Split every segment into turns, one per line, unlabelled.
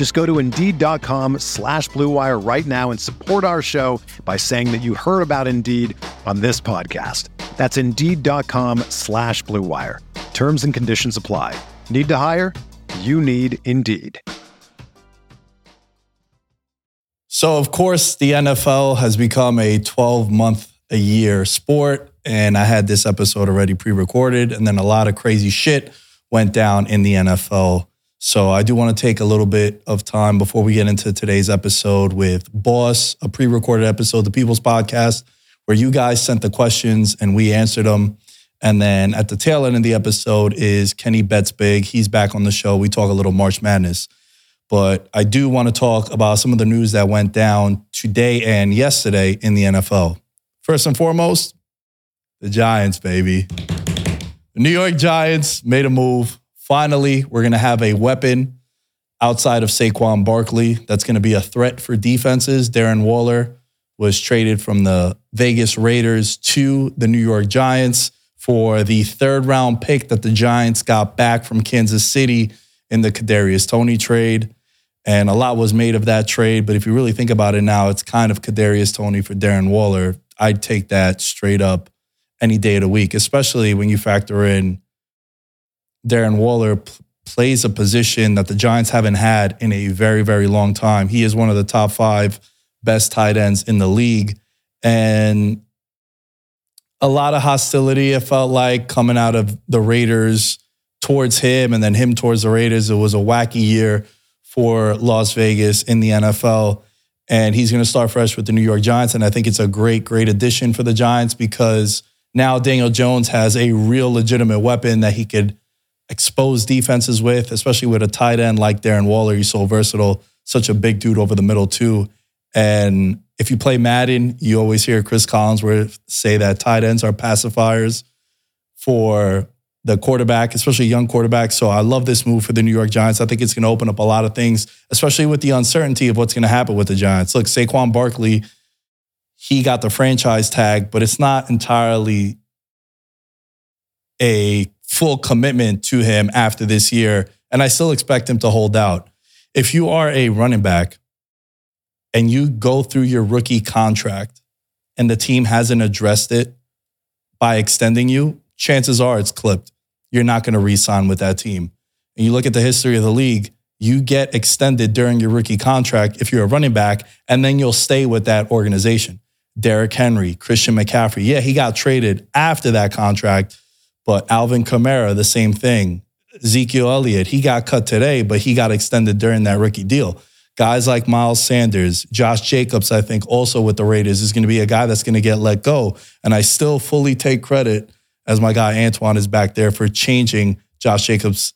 Just go to Indeed.com slash BlueWire right now and support our show by saying that you heard about Indeed on this podcast. That's Indeed.com slash BlueWire. Terms and conditions apply. Need to hire? You need Indeed.
So, of course, the NFL has become a 12 month a year sport. And I had this episode already pre recorded. And then a lot of crazy shit went down in the NFL. So, I do want to take a little bit of time before we get into today's episode with Boss, a pre recorded episode, the People's Podcast, where you guys sent the questions and we answered them. And then at the tail end of the episode is Kenny Bets Big. He's back on the show. We talk a little March Madness. But I do want to talk about some of the news that went down today and yesterday in the NFL. First and foremost, the Giants, baby. The New York Giants made a move. Finally, we're going to have a weapon outside of Saquon Barkley that's going to be a threat for defenses. Darren Waller was traded from the Vegas Raiders to the New York Giants for the third round pick that the Giants got back from Kansas City in the Kadarius Toney trade. And a lot was made of that trade. But if you really think about it now, it's kind of Kadarius Toney for Darren Waller. I'd take that straight up any day of the week, especially when you factor in Darren Waller p- plays a position that the Giants haven't had in a very, very long time. He is one of the top five best tight ends in the league. And a lot of hostility, it felt like, coming out of the Raiders towards him and then him towards the Raiders. It was a wacky year for Las Vegas in the NFL. And he's going to start fresh with the New York Giants. And I think it's a great, great addition for the Giants because now Daniel Jones has a real legitimate weapon that he could expose defenses with, especially with a tight end like Darren Waller. He's so versatile, such a big dude over the middle, too. And if you play Madden, you always hear Chris Collinsworth say that tight ends are pacifiers for the quarterback, especially young quarterback. So I love this move for the New York Giants. I think it's going to open up a lot of things, especially with the uncertainty of what's going to happen with the Giants. Look, Saquon Barkley, he got the franchise tag, but it's not entirely a full commitment to him after this year. And I still expect him to hold out. If you are a running back and you go through your rookie contract and the team hasn't addressed it by extending you, chances are it's clipped. You're not going to re sign with that team. And you look at the history of the league, you get extended during your rookie contract if you're a running back, and then you'll stay with that organization. Derrick Henry, Christian McCaffrey. Yeah, he got traded after that contract, but Alvin Kamara, the same thing. Ezekiel Elliott, he got cut today, but he got extended during that rookie deal. Guys like Miles Sanders, Josh Jacobs, I think also with the Raiders is going to be a guy that's going to get let go. And I still fully take credit as my guy Antoine is back there for changing Josh Jacobs'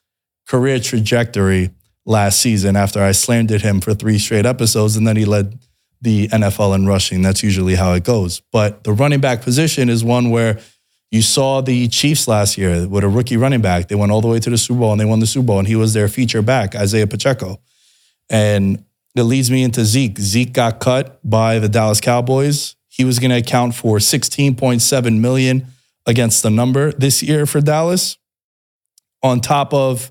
career trajectory last season after I slandered him for three straight episodes and then he led the NFL in rushing. That's usually how it goes. But the running back position is one where you saw the Chiefs last year with a rookie running back. They went all the way to the Super Bowl and they won the Super Bowl, and he was their feature back, Isaiah Pacheco. And it leads me into Zeke. Zeke got cut by the Dallas Cowboys. He was going to account for 16.7 million against the number this year for Dallas, on top of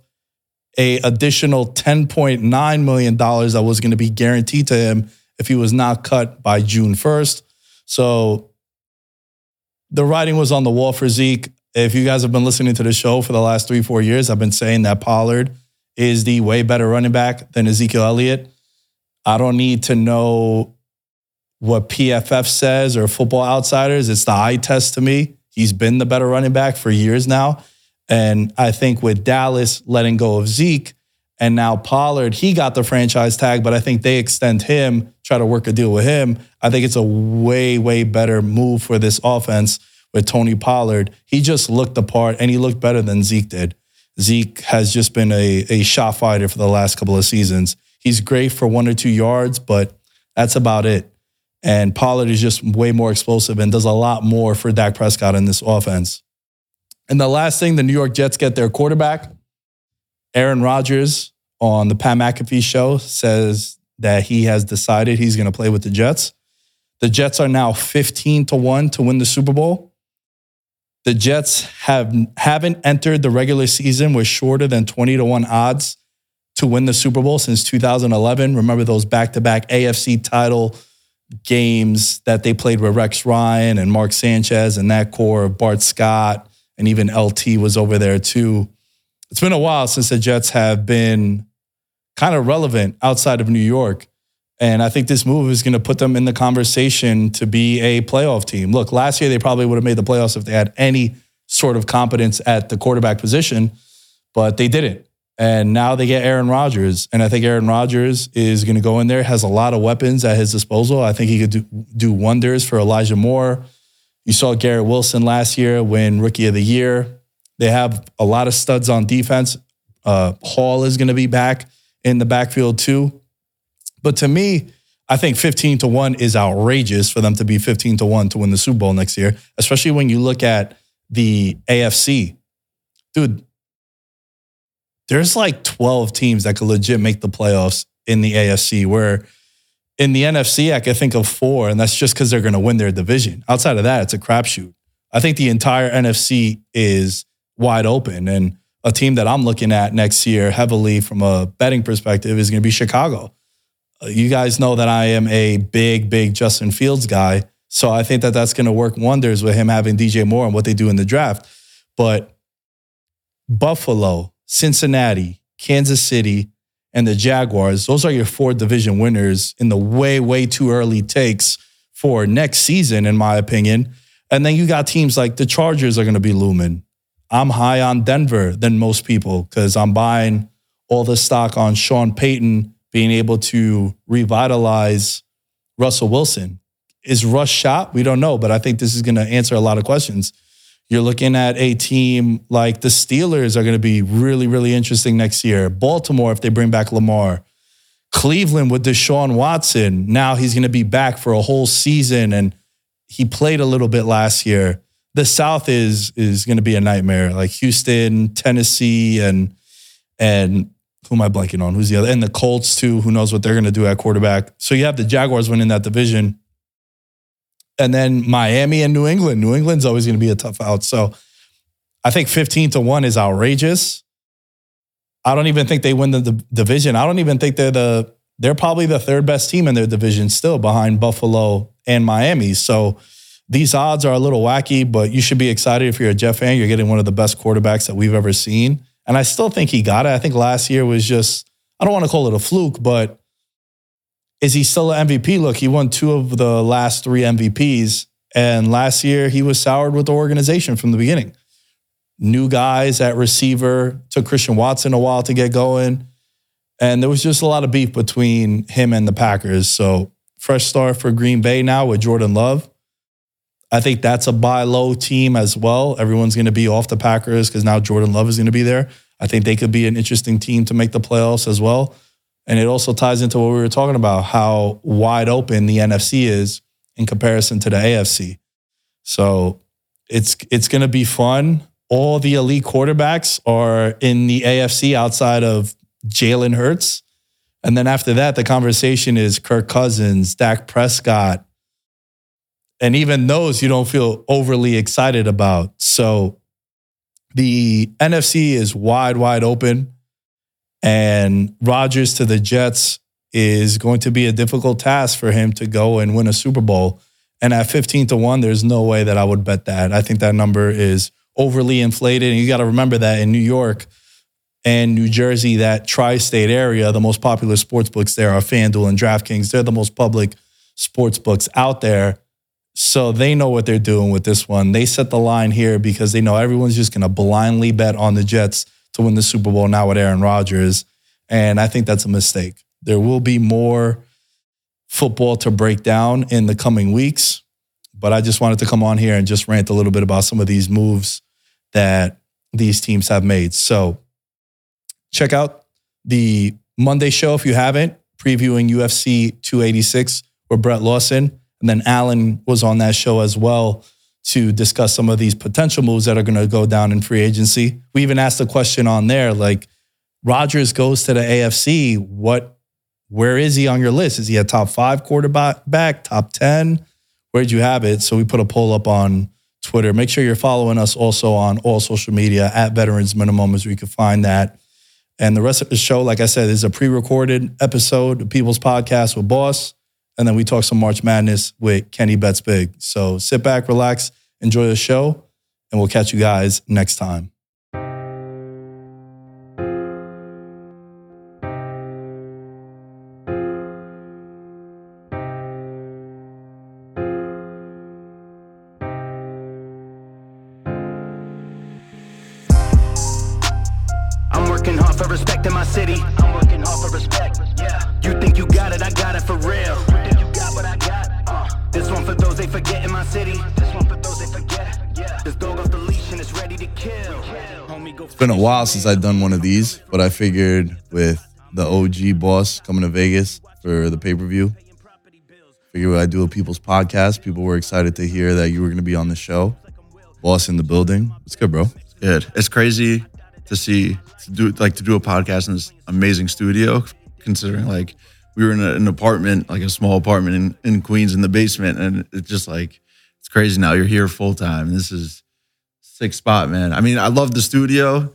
a additional 10.9 million dollars that was going to be guaranteed to him if he was not cut by June 1st. So the writing was on the wall for Zeke. If you guys have been listening to the show for the last three, four years, I've been saying that Pollard is the way better running back than Ezekiel Elliott. I don't need to know what PFF says or Football Outsiders. It's the eye test to me. He's been the better running back for years now. And I think with Dallas letting go of Zeke and now Pollard, he got the franchise tag, but I think they extend him, try to work a deal with him. I think it's a way, way better move for this offense with Tony Pollard. He just looked the part and he looked better than Zeke did. Zeke has just been a, a shot fighter for the last couple of seasons. He's great for one or two yards, but that's about it. And Pollard is just way more explosive and does a lot more for Dak Prescott in this offense. And the last thing, the New York Jets get their quarterback. Aaron Rodgers on the Pat McAfee show says that he has decided he's going to play with the Jets. The Jets are now 15 to 1 to win the Super Bowl. The Jets have haven't entered the regular season with shorter than 20 to 1 odds to win the Super Bowl since 2011. Remember those back-to-back AFC title games that they played with Rex Ryan and Mark Sanchez and that core of Bart Scott and even LT was over there too. It's been a while since the Jets have been kind of relevant outside of New York. And I think this move is going to put them in the conversation to be a playoff team. Look, last year they probably would have made the playoffs if they had any sort of competence at the quarterback position, but they didn't. And now they get Aaron Rodgers. And I think Aaron Rodgers is going to go in there, has a lot of weapons at his disposal. I think he could do, do wonders for Elijah Moore. You saw Garrett Wilson last year win Rookie of the Year. They have a lot of studs on defense. Uh, Hall is going to be back in the backfield too. But to me, I think 15 to 1 is outrageous for them to be 15 to 1 to win the Super Bowl next year, especially when you look at the AFC. Dude, there's like 12 teams that could legit make the playoffs in the AFC, where in the NFC, I could think of four, and that's just because they're going to win their division. Outside of that, it's a crapshoot. I think the entire NFC is wide open. And a team that I'm looking at next year heavily from a betting perspective is going to be Chicago. Uh, you guys know that I am a big, big Justin Fields guy. So I think that that's going to work wonders with him having DJ Moore and what they do in the draft. But Buffalo, Cincinnati, Kansas City, and the Jaguars, those are your four division winners in the way, way too early takes for next season, in my opinion. And then you got teams like the Chargers are going to be looming. I'm high on Denver than most people because I'm buying all the stock on Sean Payton being able to revitalize Russell Wilson. Is Russ shot? We don't know, but I think this is going to answer a lot of questions. You're looking at a team like the Steelers are going to be really, really interesting next year. Baltimore, if they bring back Lamar. Cleveland with Deshaun Watson. Now he's going to be back for a whole season and he played a little bit last year. The South is is going to be a nightmare. Like Houston, Tennessee, and and who am I blanking on? Who's the other? And the Colts too. Who knows what they're going to do at quarterback? So you have the Jaguars winning that division and then Miami and New England. New England's always going to be a tough out. So I think 15 to 1 is outrageous. I don't even think they win the, the division. I don't even think they're the they're probably the third best team in their division still behind Buffalo and Miami. So these odds are a little wacky, but you should be excited if you're a Jet fan. You're getting one of the best quarterbacks that we've ever seen. And I still think he got it. I think last year was just, I don't want to call it a fluke, but is he still an MVP? Look, he won two of the last three MVPs. And last year, he was soured with the organization from the beginning. New guys at receiver, took Christian Watson a while to get going. And there was just a lot of beef between him and the Packers. So, fresh start for Green Bay now with Jordan Love. I think that's a buy low team as well. Everyone's going to be off the Packers because now Jordan Love is going to be there. I think they could be an interesting team to make the playoffs as well. And it also ties into what we were talking about, how wide open the NFC is in comparison to the AFC. So it's it's gonna be fun. All the elite quarterbacks are in the AFC outside of Jalen Hurts. And then after that, the conversation is Kirk Cousins, Dak Prescott. And even those you don't feel overly excited about. So the NFC is wide, wide open. And Rodgers to the Jets is going to be a difficult task for him to go and win a Super Bowl. And at 15 to 1, there's no way that I would bet that. I think that number is overly inflated. And you got to remember that in New York and New Jersey, that tri state area, the most popular sports books there are FanDuel and DraftKings. They're the most public sports books out there. So they know what they're doing with this one. They set the line here because they know everyone's just going to blindly bet on the Jets to win the Super Bowl now with Aaron Rodgers. And I think that's a mistake. There will be more football to break down in the coming weeks. But I just wanted to come on here and just rant a little bit about some of these moves that these teams have made. So check out the Monday show if you haven't, previewing UFC 286 with Brett Lawson. And then Alan was on that show as well to discuss some of these potential moves that are going to go down in free agency. We even asked a question on there like, Rodgers goes to the AFC. What, where is he on your list? Is he a top five quarterback, top 10? Where'd you have it? So we put a poll up on Twitter. Make sure you're following us also on all social media at Veterans Minimum as we can find that. And the rest of the show, like I said, is a pre recorded episode of People's Podcast with Boss. And then we talk some March Madness with Kenny Bets Big. So sit back, relax, enjoy the show, and we'll catch you guys next time. While since I've done one of these, but I figured with the OG boss coming to Vegas for the pay per view, figured I'd do a people's podcast. People were excited to hear that you were going to be on the show. Boss in the building. It's good, bro.
It's good. It's crazy to see to do like to do a podcast in this amazing studio, considering like we were in a, an apartment, like a small apartment in, in Queens in the basement, and it's just like it's crazy. Now you're here full time. This is sick spot, man. I mean, I love the studio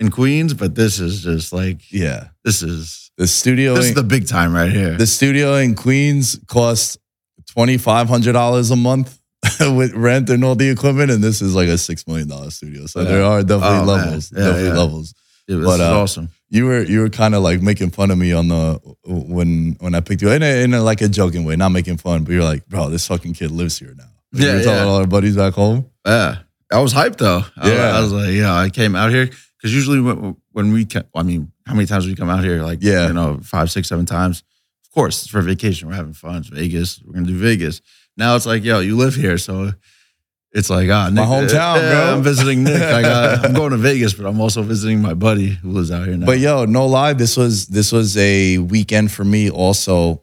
in Queens, but this is just like
Yeah.
this is
The studio,
this
in,
is the big time right here.
the studio in Queens costs twenty five hundred dollars a month with rent and all the equipment, and this is like a six million dollar studio. So
Yeah.
there are definitely
Oh,
levels.
Yeah,
definitely
yeah.
levels.
This
but,
is
uh,
awesome.
You were you were kind of like making fun of me on the when when I picked you in a, in a, like a joking way, not making fun, but you're like, bro, this fucking kid lives here now. Like, you
Yeah,
were telling all our buddies back home.
Yeah, I was hyped though. I,
Yeah.
I was like, yeah, I came out here because usually when, when we, ca- I mean, how many times we come out here? Like,
Yeah.
you know, five, six, seven times. Of course, it's for vacation. We're having fun. It's Vegas. We're gonna do Vegas. Now it's like, yo, you live here, so it's like, ah, Nick,
hometown,
yeah,
bro.
I'm visiting Nick. I got, I'm going to Vegas, but I'm also visiting my buddy who lives out here now.
But yo, no lie, this was this was a weekend for me also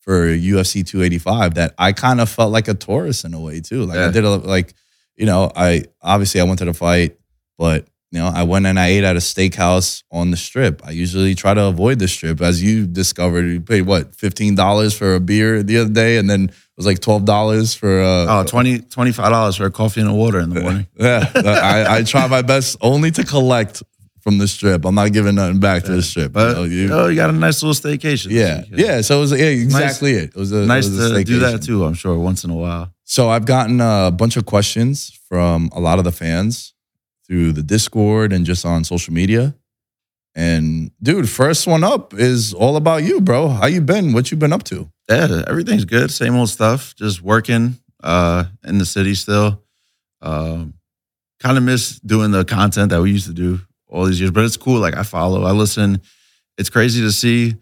for UFC 285 that I kind of felt like a tourist in a way too. Like I did a like, you know, I obviously I went to the fight, but you know, I went and I ate at a steakhouse on the strip. I usually try to avoid the strip. As you discovered, you paid what, $15 for a beer the other day, and then it was like $12 for uh
oh, 20 $25 for a coffee and a water in the morning.
yeah. I, I try my best only to collect from the strip. I'm not giving nothing back to the strip.
But
you know, you-
oh, you got a nice little staycation.
yeah, yeah. So it was yeah, exactly it. It was a,
Nice
was a
to do that too, I'm sure, once in a while.
So I've gotten a bunch of questions from a lot of the fans through the Discord and just on social media. And dude, first one up is all about you, bro. How you been? What you been up to?
Yeah, everything's good. Same old stuff. Just working uh, in the city still. Um, kind of miss doing the content that we used to do all these years, but it's cool. Like I follow, I listen. It's crazy to see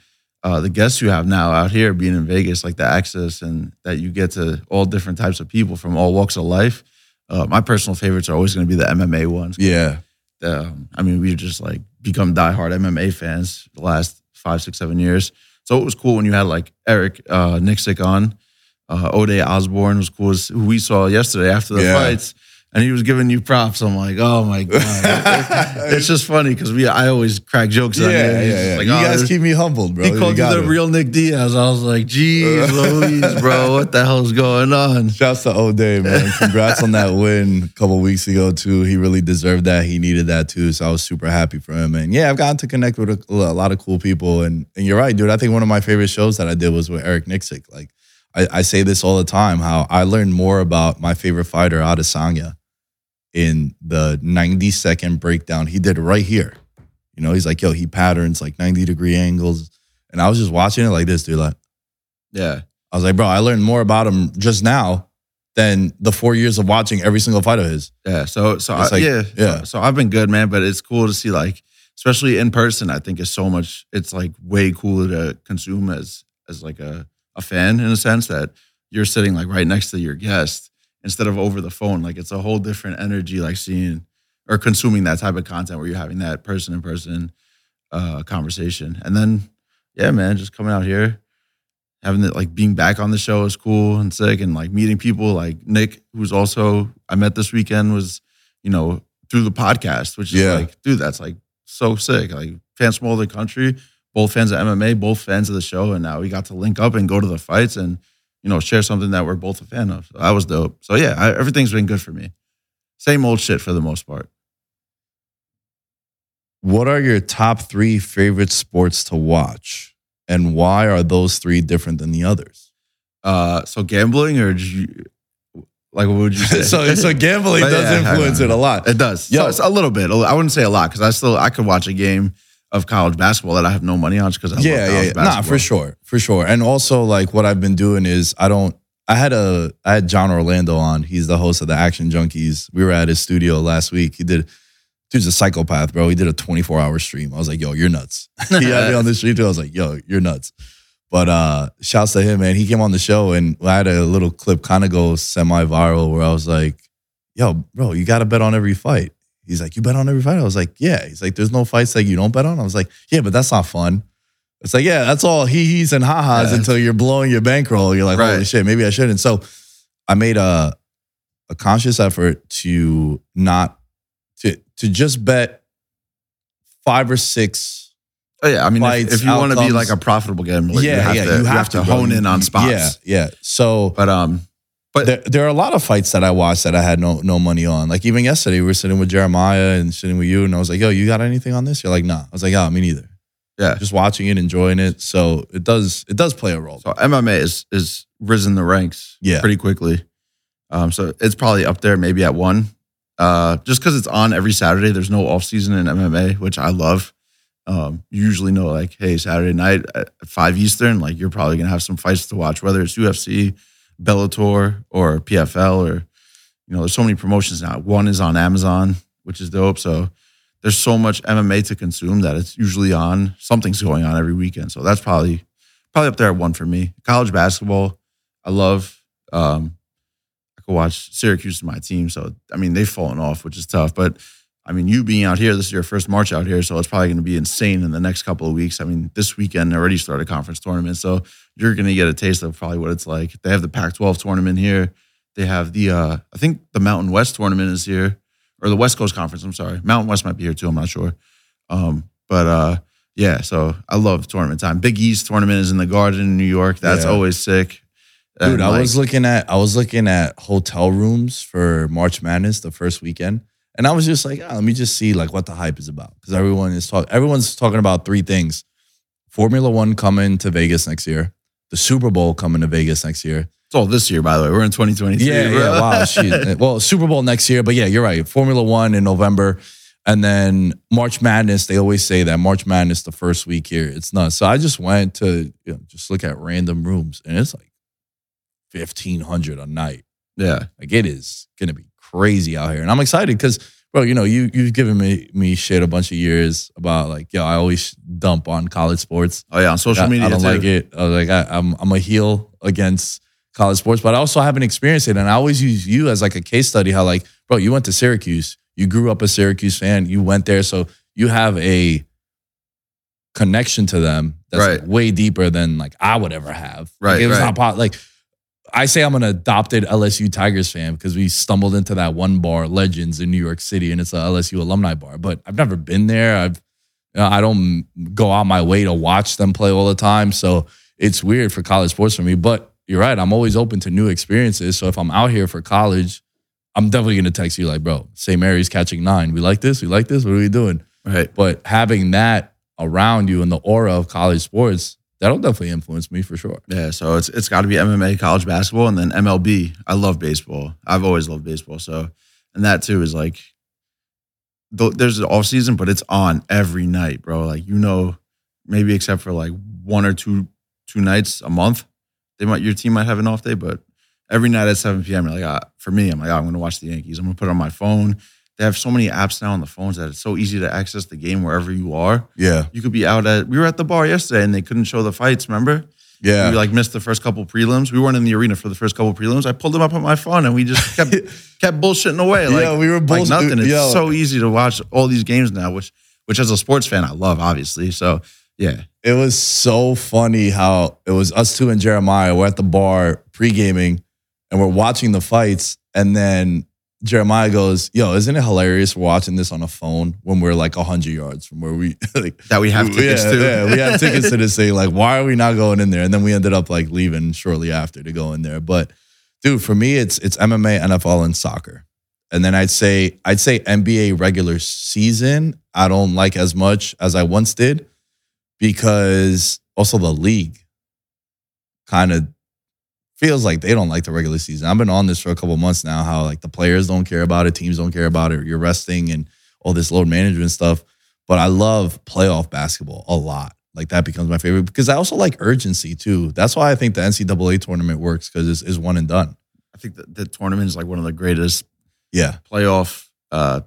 uh, the guests you have now out here being in Vegas, like the access and that you get to all different types of people from all walks of life. Uh, my personal favorites are always going to be the MMA ones.
Yeah.
Um, I mean, we just like become diehard MMA fans the last five, six, seven years. So it was cool when you had like Eric uh, Nicksick on. Uh, Ode Osbourne was cool, as- who we saw yesterday after the
Yeah.
fights, and he was giving you props. I'm like, oh my god, it's just funny because we I always crack jokes.
Yeah,
on
yeah. Yeah.
like,
you
"Oh,
guys keep me humbled, bro.
he called you,
got
the
it.
real Nick Diaz. I was like, geez, Louise, bro, what the hell's going on?
Shouts to O'Day, man. Congrats on that win a couple weeks ago, too. He really deserved that. He needed that, too. So I was super happy for him. And yeah, I've gotten to connect with a, a lot of cool people. And, and you're right, dude. I think one of my favorite shows that I did was with Eric Nicksick. Like, I, I say this all the time how I learned more about my favorite fighter, Adesanya, in the 90 second breakdown he did right here. You know, he's like, yo, he patterns like 90 degree angles. And I was just watching it like this, dude. Like,
Yeah,
I was like, bro, I learned more about him just now than the four years of watching every single fight of his.
Yeah. So so I,
like-
yeah
yeah.
So, so I've been good, man. But it's cool to see like, especially in person. I think it's so much. It's like way cooler to consume as as like a a fan in a sense that you're sitting like right next to your guest instead of over the phone. Like it's a whole different energy. Like seeing or consuming that type of content where you're having that person in person uh conversation. And then yeah, man, just coming out here. Having it like being back on the show is cool and sick, and like meeting people like Nick, who's also I met this weekend, was you know through the podcast, which is
Yeah.
like, dude, that's like so sick. Like fans from all the country, both fans of MMA, both fans of the show, and now we got to link up and go to the fights and you know share something that we're both a fan of. So that was dope. So yeah, I, everything's been good for me. Same old shit for the most part.
What are your top three favorite sports to watch? And why are those three different than the others?
Uh, so gambling or you, like what would you say?
so, so gambling does
yeah,
influence it a lot.
It does.
Yo.
So it's a little bit. I wouldn't say a lot because I still I could watch a game of college basketball that I have no money on just because I
yeah,
love
yeah,
college
yeah. Nah,
basketball.
for sure, for sure. And also, like, what I've been doing is I don't. I had a I had John Orlando on. He's the host of the Action Junkies. We were at his studio last week. He did. Dude's a psychopath, bro. He did a 24 hour stream. I was like, yo, you're nuts. he had me on the stream too. I was like, yo, you're nuts. But uh shouts to him, man. He came on the show and I had a little clip kind of go semi-viral where I was like, yo, bro, you gotta bet on every fight. He's like, you bet on every fight? I was like, yeah. He's like, there's no fights that you don't bet on. I was like, yeah, but that's not fun. It's like, yeah, that's all hee hees and ha ha's
Yeah.
until you're blowing your bankroll. You're like, holy shit, maybe I shouldn't. So I made a a conscious effort to not to to just bet five or six.
Oh yeah, I mean, if,
Fights,
if you want to be like a profitable gambler,
yeah,
you have
yeah,
to, you have to
bro.
hone in on spots.
Yeah, yeah. So
But um, but
there, there are a lot of fights that I watched that I had no no money on. Like even yesterday, we were sitting with Jeremiah and sitting with you, and I was like, "Yo, you got anything on this?" You're like, "Nah." I was like, "Yeah, me neither."
yeah,
Just watching it, enjoying it. So it does it does play a role.
so MMA is is risen the ranks
Yeah.
pretty quickly. Um, so it's probably up there, maybe at one. Uh, just because it's on every Saturday. There's no off season in MMA, which I love. Um, you usually know like, hey, Saturday night at five Eastern, like you're probably gonna have some fights to watch, whether it's UFC, Bellator, or PFL, or you know, there's so many promotions now. One is on Amazon, which is dope. So there's so much MMA to consume that it's usually on. Something's going on every weekend. So that's probably probably up there at one for me. College basketball, I love. Um, I could watch Syracuse is my team, so I mean they've fallen off, which is tough. But I mean, you being out here, this is your first March out here, so it's probably going to be insane in the next couple of weeks. I mean, this weekend already started a conference tournament, so you're going to get a taste of probably what it's like. They have the Pac-12 tournament here. They have the, uh, I think the Mountain West tournament is here, or the West Coast Conference. I'm sorry, Mountain West might be here too. I'm not sure. Um, but uh, yeah, so I love tournament time. Big East tournament is in the Garden in New York. That's
Yeah.
always sick.
Dude,
And,
I
like,
was looking at I was looking at hotel rooms for March Madness the first weekend, and I was just like, ah, let me just see like what the hype is about because everyone is talking. Everyone's talking about three things: Formula One coming to Vegas next year, the Super Bowl coming to Vegas next year.
It's all this year, by the way. We're in 2023.
Yeah,
bro.
yeah. Wow. Shit. Well, Super Bowl next year, but yeah, you're right. Formula One in November, and then March Madness. They always say that March Madness the first week here. It's nuts. So I just went to you know, just look at random rooms, and it's like fifteen hundred a night.
yeah.
Like it is gonna be crazy out here, and I'm excited because, bro, you know, you you've given me me shit a bunch of years about like, yo, I always dump on college sports.
Oh yeah, on social
I,
media.
I don't
too.
like it. I was like, I, I'm I'm a heel against college sports, but I also haven't experienced it, and I always use you as like a case study. How like, bro, you went to Syracuse, you grew up a Syracuse fan, you went there, so you have a connection to them that's like,
Right.
way deeper than like I would ever have. Like,
Right,
it was
right.
not po- like I say I'm an adopted LSU Tigers fan because we stumbled into that one bar, Legends, in New York City, and it's a LSU alumni bar. But I've never been there. I've you know, I don't go out my way to watch them play all the time, so it's weird for college sports for me. But you're right. I'm always open to new experiences. So if I'm out here for college, I'm definitely gonna text you like, bro, St. Mary's catching nine. We like this. We like this. What are we doing?
Right.
But having that around you and the aura of college sports, that'll definitely influence me for sure.
Yeah. So it's it's got to be MMA, college basketball, and then MLB. I love baseball. I've always loved baseball. So, and that too is like, th- there's an off season, but it's on every night, bro. Like you know, maybe except for like one or two two nights a month, they might your team might have an off day, but every night at 7 p.m. You're like, ah, for me, I'm like, oh, I'm to watch the Yankees. I'm to put it on my phone. They have so many apps now on the phones that it's so easy to access the game wherever you are.
Yeah.
You could be out at, we were at the bar yesterday and they couldn't show the fights, remember?
Yeah.
We like missed the first couple prelims. We weren't in the arena for the first couple prelims. I pulled them up on my phone and we just kept kept bullshitting away. Like,
Yeah, we were
like nothing. It's
yo.
so easy to watch all these games now, which which as a sports fan I love, obviously. So yeah,
it was so funny how it was us two and Jeremiah. We're at the bar pre gaming and we're watching the fights. And then Jeremiah goes, Yo, isn't it hilarious watching this on a phone when we're like 100 yards from where we like,
that we have tickets
yeah,
to.
Yeah, we have tickets to this thing. Like, why are we not going in there? And then we ended up like leaving shortly after to go in there. But dude, for me, it's it's MMA, NFL, and soccer. And then I'd say I'd say NBA regular season. I don't like as much as I once did because also the league kind of feels like they don't like the regular season. I've been on this for a couple months now. How like the players don't care about it, teams don't care about it. You're resting and all this load management stuff. But I love playoff basketball a lot. Like that becomes my favorite because I also like urgency too. That's why I think the NCAA tournament works because it's, it's one and done.
I think that the tournament is like one of the greatest
Yeah,
playoff uh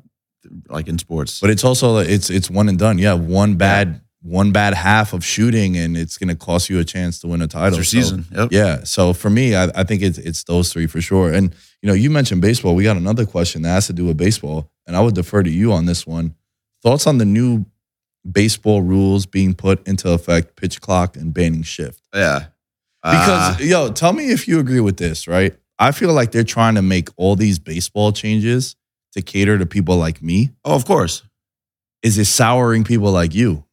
like in sports.
but it's also it's it's one and done. Yeah, one bad one bad half of shooting and it's going to cost you a chance to win a title.
it's your
So-
season. Yep.
Yeah. So for me, I, I think it's it's those three for sure. And you know, you mentioned baseball. We got another question that has to do with baseball, and I would defer to you on this one. Thoughts on the new baseball rules being put into effect, pitch clock and banning shift?
Yeah.
Because
Uh,
yo, tell me if you agree with this, right? I feel like they're trying to make all these baseball changes to cater to people like me.
oh, of course.
Is it souring people like you?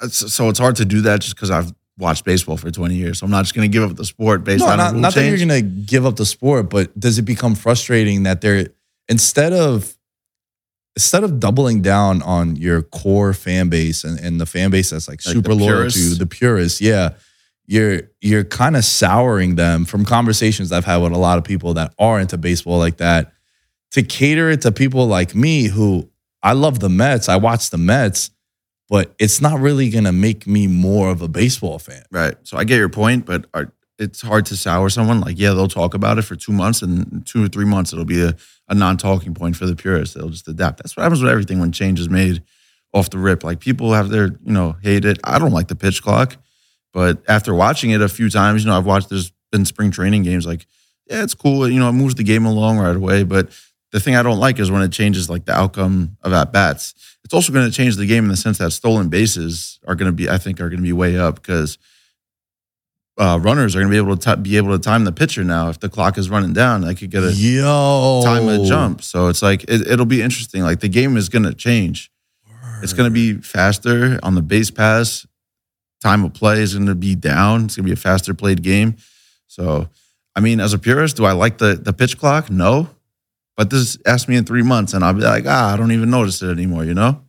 Uh, it's- so it's hard to do that just because I've watched baseball for 20 years. So I'm not just going to give up the sport based
no,
on a
not, not that you're gonna give up the sport, but does it become frustrating that they're instead of instead of doubling down on your core fan base and, and the fan base that's like,
Like
super loyal to you, the purists, yeah, you're you're kind of souring them from conversations I've had with a lot of people that are into baseball like that to cater it to people like me who I love the Mets, I watch the Mets, but it's not really gonna make me more of a baseball fan.
Right. So I get your point, but are, it's hard to sour someone. Like, yeah, they'll talk about it for two months, and two or three months, it'll be a, a non talking point for the purists. They'll just adapt. That's what happens with everything when change is made off the rip. Like, people have their, you know, hate it. I don't like the pitch clock, but after watching it a few times, you know, I've watched, there's been spring training games. Like, yeah, it's cool. You know, it moves the game along right away. But the thing I don't like is when it changes like the outcome of at bats. It's also going to change the game in the sense that stolen bases are going to be, I think, are going to be way up because uh, runners are going to be able to t- be able to time the pitcher now. If the clock is running down, I could get a
Yo,
time a jump. So it's like it, it'll be interesting. Like the game is going to change. It's going to be faster on the base pass. Time of play is going to be down. It's going to be a faster played game. So, I mean, as a purist, do I like the the pitch clock? No, but this ask me in three months, and I'll be like, ah, I don't even notice it anymore. You know.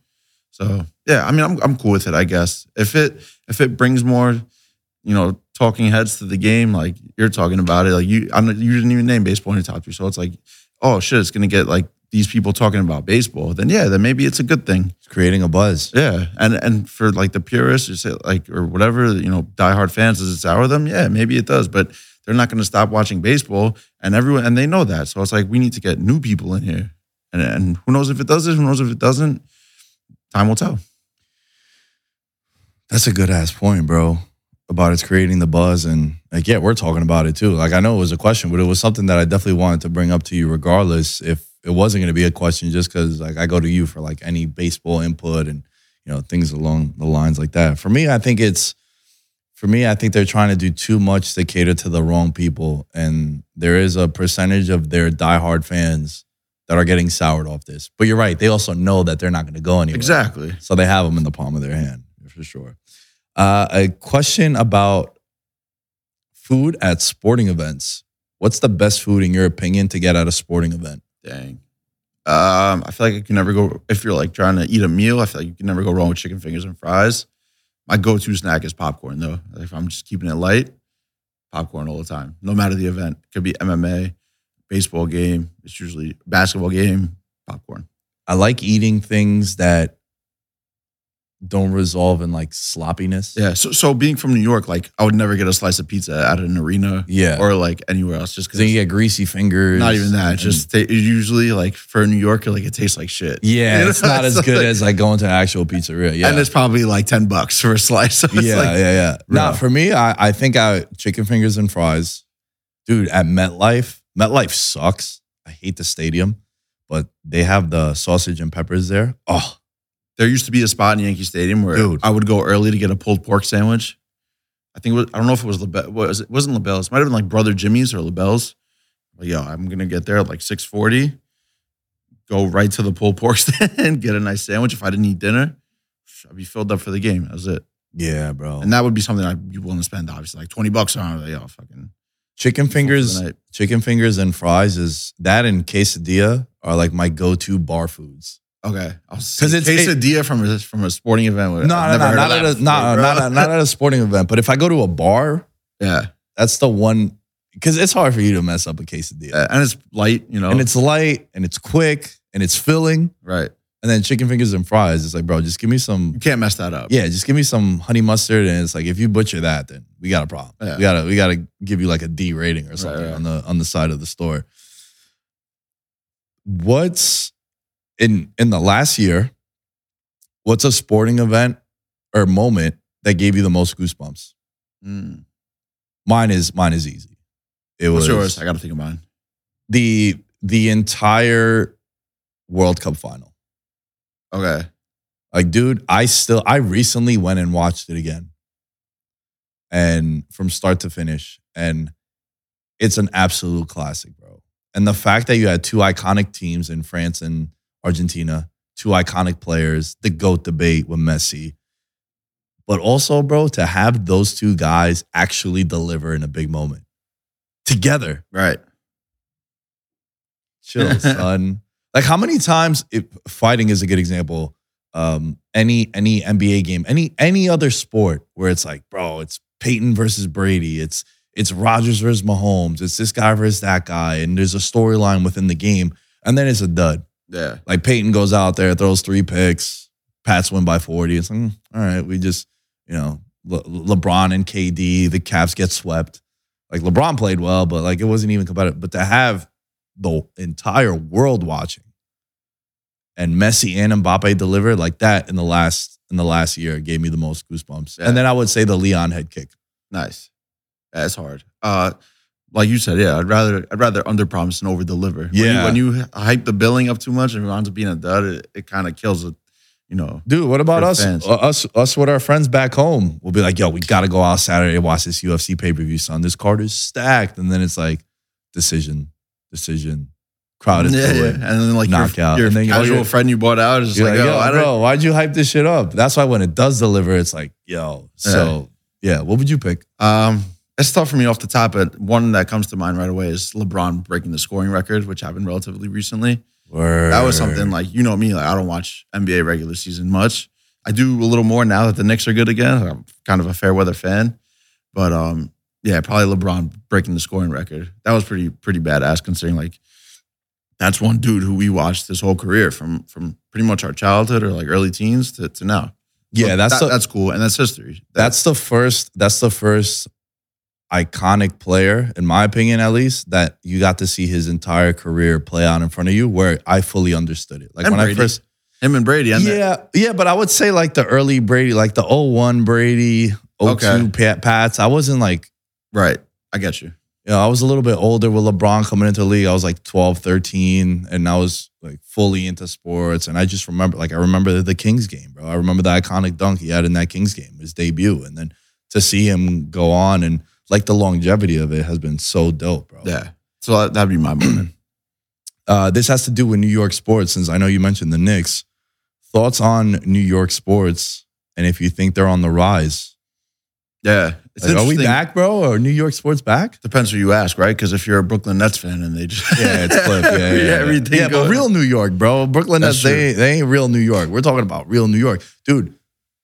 So yeah, I mean, I'm I'm cool with it. I guess if it if it brings more, you know, talking heads to the game, like you're talking about it, like you I'm not, you didn't even name baseball in your top three, so it's like, oh shit, it's gonna get like these people talking about baseball. Then yeah, then maybe it's a good thing.
It's creating a buzz.
Yeah, and and for like the purists, or say like or whatever, you know, diehard fans, does it sour them? Yeah, maybe it does, but they're not going to stop watching baseball, and everyone and they know that. So it's like we need to get new people in here, and and who knows if it does it? Who knows if it doesn't? Time will tell.
That's a good ass point, bro. About it's creating the buzz and like yeah, we're talking about it too. Like I know it was a question, but it was something that I definitely wanted to bring up to you regardless if it wasn't going to be a question just cuz like I go to you for like any baseball input and you know things along the lines like that. For me, I think it's for me, I think they're trying to do too much to cater to the wrong people and there is a percentage of their diehard fans that are getting soured off this. But you're right, they also know that they're not going to go anywhere.
Exactly.
So they have them in the palm of their hand for sure. Uh, a question about food at sporting events. What's the best food in your opinion to get at a sporting event?
Dang. Um, I feel like you can never go if you're like trying to eat a meal. I feel like you can never go wrong with chicken fingers and fries. My go-to snack is popcorn, though. If I'm just keeping it light, popcorn all the time, no matter the event. It could be MMA, baseball game. It's usually basketball game, popcorn.
I like eating things that don't resolve in like sloppiness.
Yeah. So so being from New York, like I would never get a slice of pizza at an arena.
Yeah.
Or like anywhere else, just
Then you get greasy fingers.
Not even that.
and-
Just ta- usually like for New Yorker, like it tastes like shit.
yeah,
You know?
it's not as good
like-
as like going to an actual pizzeria. Yeah,
And it's probably like ten bucks for a slice. So
yeah,
like,
yeah, yeah. Nah,
Yeah.
for me, I, I think I chicken fingers and fries. Dude, at MetLife, MetLife sucks. I hate the stadium, but they have the sausage and peppers there. Oh,
There used to be a spot in Yankee Stadium where
Dude.
I would go early to get a pulled pork sandwich. I think it was, I don't know if it was Lobel. Was it wasn't Lobel's. It might have been like Brother Jimmy's or Lobel's. But yo, I'm gonna get there at like 6:40. Go right to the pulled pork stand, get a nice sandwich. If I didn't eat dinner, I'd be filled up for the game. That was it.
yeah, bro.
And that would be something I'd be willing to spend, obviously, like 20 bucks on. Like, yo, fucking
chicken fingers, chicken fingers and fries is that and quesadilla are like my go-to bar foods.
Okay, because it's quesadilla from a, from a sporting event.
No, no, no, not at a not, not, not at a sporting event. But if I go to a bar,
yeah,
that's the one because it's hard for you to mess up a quesadilla.
yeah, and it's light, you know,
And it's light and it's quick and it's filling.
right.
And then chicken fingers and fries. It's like, bro, just give me some.
You can't mess that up.
Yeah, just give me some honey mustard. And it's like, if you butcher that, then we got a problem.
Yeah.
We gotta we gotta give you like a D rating or something
right.
on the on the side of the store. What's in in the last year? What's a sporting event or moment that gave you the most goosebumps?
Mm.
Mine is mine is easy. It
What's
was
yours? I got to think of mine.
the the entire World Cup final.
Okay.
Like, dude, I still I recently went and watched it again. And from start to finish. And it's an absolute classic, bro. And the fact that you had two iconic teams in France and Argentina, two iconic players, the GOAT debate with Messi. But also, bro, to have those two guys actually deliver in a big moment together.
Right.
Chill, son. Like how many times if fighting is a good example. Um, any any NBA game, any any other sport where it's like, bro, it's Peyton versus Brady, it's it's Rodgers versus Mahomes, it's this guy versus that guy, and there's a storyline within the game, and then it's a dud.
Yeah.
Like Peyton goes out there, throws three picks, Pats win by 40. It's like, mm, all right, we just, you know, Le- LeBron and KD, the Cavs get swept. Like LeBron played well, but like it wasn't even competitive. But to have the entire world watching and Messi and Mbappe deliver like that in the last in the last year gave me the most goosebumps.
Yeah.
And then I would say the Leon head kick.
Nice. That's hard. Uh, like you said, yeah, I'd rather I'd rather under promise and over deliver.
Yeah.
When you, when you hype the billing up too much and it ends up being a dud, it, it kind of kills it. You know.
Dude, what about us?
fans.
Uh, Us us with our friends back home. We'll be like, yo, we gotta go out Saturday and watch this UFC pay-per-view, son. This card is stacked. And then it's like decision, decision, crowded
yeah, yeah. And then like your,
Knockout.
your
And then,
casual friend you bought out is just like,
like,
yo,
yo,
I don't,
bro, why'd you hype this shit up? That's why when it does deliver, it's like, yo. So yeah, what would you pick?
Um, it's tough for me off the top, but one that comes to mind right away is LeBron breaking the scoring record, which happened relatively recently. That was something like you know me, like I don't watch NBA regular season much. I do a little more now that the Knicks are good again. I'm kind of a fair weather fan, but um, yeah, probably LeBron breaking the scoring record. That was pretty pretty badass considering like that's one dude who we watched his whole career from from pretty much our childhood or like early teens to, to now.
Yeah, that's
that-
the-
that's cool and that's history.
That's the first. That's the first iconic player, in my opinion, at least, that you got to see his entire career play out in front of you. Where I fully understood it. Like
And
when
Brady.
I first,
him and Brady.
Yeah, yeah, but I would say like the early Brady, like the 01 Brady, 02
Okay.
Pat, Pats. I wasn't like,
right. I get you.
you know, I was a little bit older with LeBron coming into the league. I was like 12, 13, and I was like fully into sports. And I just remember, like, I remember the Kings game, bro. I remember the iconic dunk he had in that Kings game, his debut. And then to see him go on and like the longevity of it has been so dope, bro.
Yeah. So that, that'd be my moment.
Uh, this has to do with New York sports, since I know you mentioned the Knicks. Thoughts on New York sports, and if you think they're on the rise?
Yeah.
Like, are we back, bro? Are New York sports back?
Depends who you ask, right? Because if you're a Brooklyn Nets fan and they just
Yeah, it's clip. Yeah, yeah, yeah.
everything
yeah but real New York, bro. Brooklyn
That's
Nets, they, they ain't real New York. We're talking about real New York. Dude,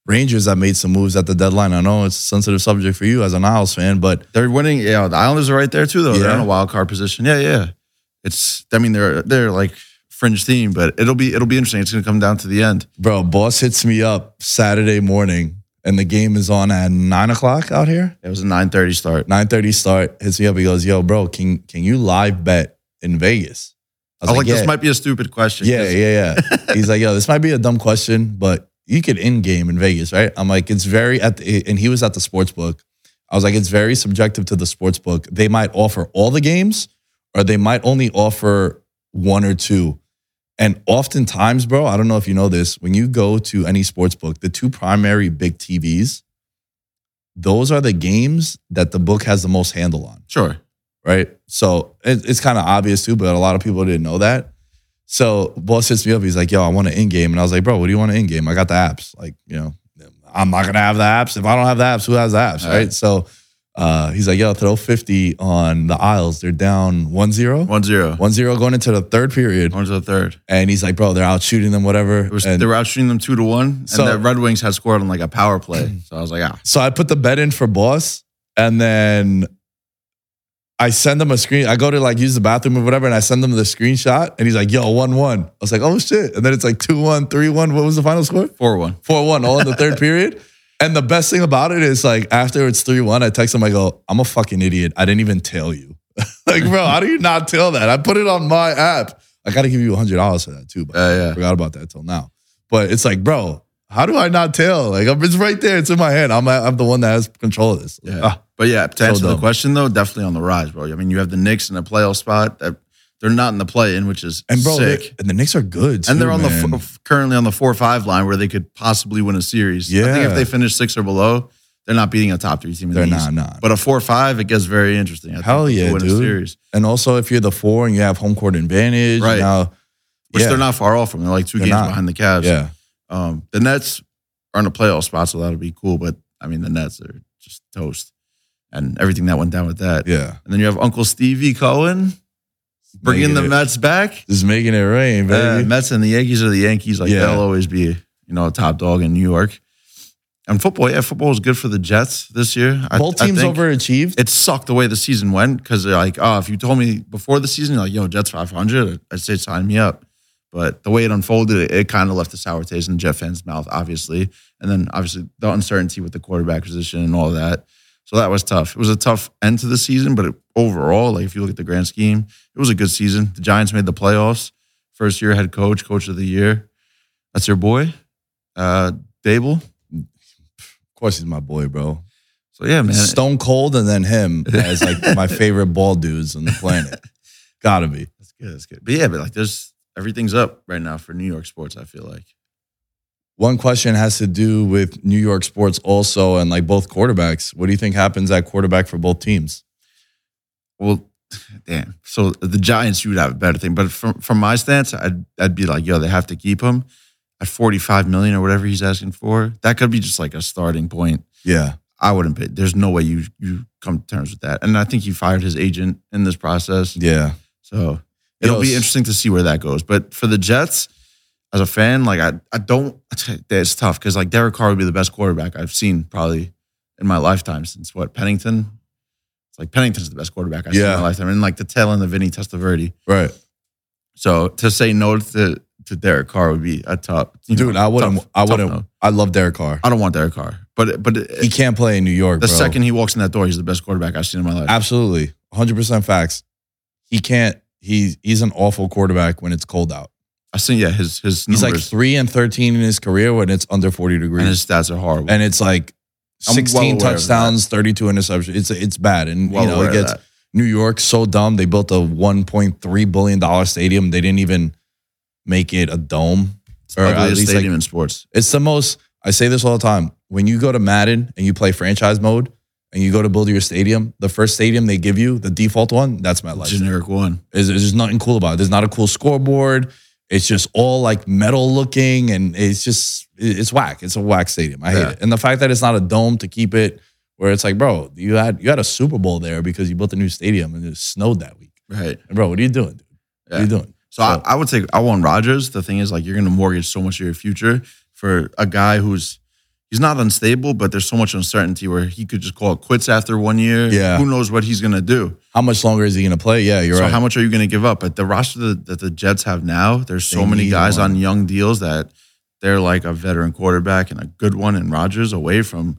Rangers have made some moves at the deadline. I know it's a sensitive subject for you as an Isles fan, but
they're winning. Yeah, the Islanders are right there too, though. They're in a wild card position. Yeah, yeah. It's. I mean, they're they're like fringe team, but it'll be it'll be interesting. It's gonna come down to the end.
Bro, boss hits me up Saturday morning and the game is on at nine o'clock out here.
It was a nine thirty start.
Nine thirty start. Hits me up. He goes, "Yo, bro, can can you live bet in Vegas?"
I was, like, this might be a stupid question.
Yeah, yeah, yeah. He's like, "Yo, this might be a dumb question, but you could in game in Vegas, right?" I'm like, "It's very at the," and he was at the sports book. I was like, "It's very subjective to the sports book. They might offer all the games, or they might only offer one or two. And oftentimes, bro, I don't know if you know this, when you go to any sports book, the two primary big TVs, those are the games that the book has the most handle on
Sure.
right? So it, it's kind of obvious too, but a lot of people didn't know that. So boss hits me up. He's like, "Yo, I want an in game," and I was like, "Bro, what do you want an in game? I got the apps. Like, you know, I'm not gonna have the apps. If I don't have the apps, who has the apps,
All
right?"
right.
So uh, he's like, "Yo, throw 50 on the Isles. They're down 1-0.
1 0.
1-0 going into the third period."
To the third.
And he's like, "Bro, they're out shooting them, whatever."
Was,
And
they were out shooting them two to one, and
So-
the Red Wings had scored on like a power play. So I was like, ah,
So I put the bet in for boss, and then I send him a screen. I go to like use the bathroom or whatever, and I send him the screenshot, and he's like, "Yo, one one." I was like, "Oh shit!" And then it's like two one, three one. What was the final score?
four one.
Four one, all in the third period. And the best thing about it is like after it's three one, I text him. I go, "I'm a fucking idiot. I didn't even tell you." like, bro, how do you not tell that? I put it on my app. I got to give you hundred dollars for that too. But
Yeah, yeah.
I forgot about that till now. But it's like, bro, how do I not tell? Like, it's right there. It's in my hand. I'm, I'm the one that has control of this.
Yeah.
Ah,
but yeah, to
so
answer the question though, definitely on the rise, bro. I mean, you have the Knicks in a playoff spot that they're not in the play in, which is
and bro,
sick.
and the Knicks are good.
and they're on
man.
the f- currently on the four five line where they could possibly win a series. Yeah, I think if they finish six or below, they're not beating a top three team. In
They're
the
not, not.
But a four five, it gets very interesting. I
Hell yeah,
win a
dude.
series,
And also, if you're the four and you have home court advantage,
Right.
Now,
which
yeah,
they're not far off from. They're like 2
They're
games
not.
behind the Cavs.
Yeah,
Um, the Nets are in a playoff spot, so that'll be cool. But I mean, the Nets are just toast, and everything that went down with that.
yeah.
And then you have Uncle Stevie Cohen bringing
Making
the
it-
Mets back.
Just making it rain,
Uh,
baby.
Mets and the Yankees are the Yankees. Like
Yeah.
they'll always be, you know, a top dog in New York. And football, yeah, football was good for the Jets this year.
Both
I
teams
think
overachieved.
It sucked the way the season went because like, oh, if you told me before the season, like, yo, Jets 500, I'd say sign me up. But the way it unfolded, it, it kind of left a sour taste in Jet fans' mouth, obviously. And then obviously the uncertainty with the quarterback position and all that. So that was tough. It was a tough end to the season, but it, overall, like if you look at the grand scheme, it was a good season. The Giants made the playoffs. First year head coach, coach of the year. That's your boy, uh, Daboll.
of course, he's my boy, bro.
So yeah, man.
Stone Cold, and then him as like my favorite ball dudes on the planet. Gotta be.
That's good. That's good. But yeah, but like there's everything's up right now for New York sports. I feel like.
One question has to do with New York sports also, and like both quarterbacks. What do you think happens at quarterback for both teams?
Well, damn. So the Giants, you would have a better thing. But from from my stance, I'd I'd be like, yo, they have to keep him at 45 million or whatever he's asking for. That could be just like a starting point.
Yeah,
I wouldn't pay. There's no way you you come to terms with that. And I think he fired his agent in this process.
yeah.
So it'll be interesting to see where that goes. But for the Jets, as a fan, like I, I don't. It's tough because like Derek Carr would be the best quarterback I've seen probably in my lifetime since what Pennington. It's like Pennington's the best quarterback I've seen in
Yeah.
my lifetime, and like the tail end of Vinny Testaverde.
Right.
So to say no to to Derek Carr would be a tough.
Dude,
know,
I wouldn't.
tough-
I wouldn't.
no.
I love Derek Carr.
I don't want Derek Carr, but but
He can't play in New York.
the
bro.
second he walks in that door, he's the best quarterback I've seen in my life.
absolutely, hundred percent facts. He can't. He's he's an awful quarterback when it's cold out.
I've seen yeah his his
He's like three and thirteen in his career when it's under forty degrees,
and his stats are horrible.
and it's like
I'm well
sixteen
aware of
touchdowns, thirty-two interceptions. It's it's bad, and
well
you know
aware
it
of
gets
that.
New York so dumb. They built a one point three billion dollar stadium. They didn't even make it a dome. Or at
ugliest
least, like,
stadium in sports.
It's the most. I say this all the time. When you go to Madden and you play franchise mode, and you go to build your stadium, the first stadium they give you, the default one, that's MetLife.
Generic one.
There's, there's nothing cool about it. There's not a cool scoreboard. It's just all like metal looking, and it's just it's whack. It's a whack stadium. I hate
Yeah.
it. And the fact that it's not a dome to keep it, where it's like, bro, you had you had a Super Bowl there because you built a new stadium and it snowed that week.
Right.
And bro, what are you doing, dude? What are you doing?
So I, I would say I want Rodgers. The thing is, like, you're going to mortgage so much of your future for a guy who's he's not unstable, but there's so much uncertainty where he could just call it quits after one year.
Yeah.
Who knows what he's gonna do?
How much longer is he going to play? Yeah, you're
so
right.
how much are you gonna give up? But the roster that, that the Jets have now, there's so
They
many guys
one.
on young deals that they're like a veteran quarterback and a good one in Rodgers away from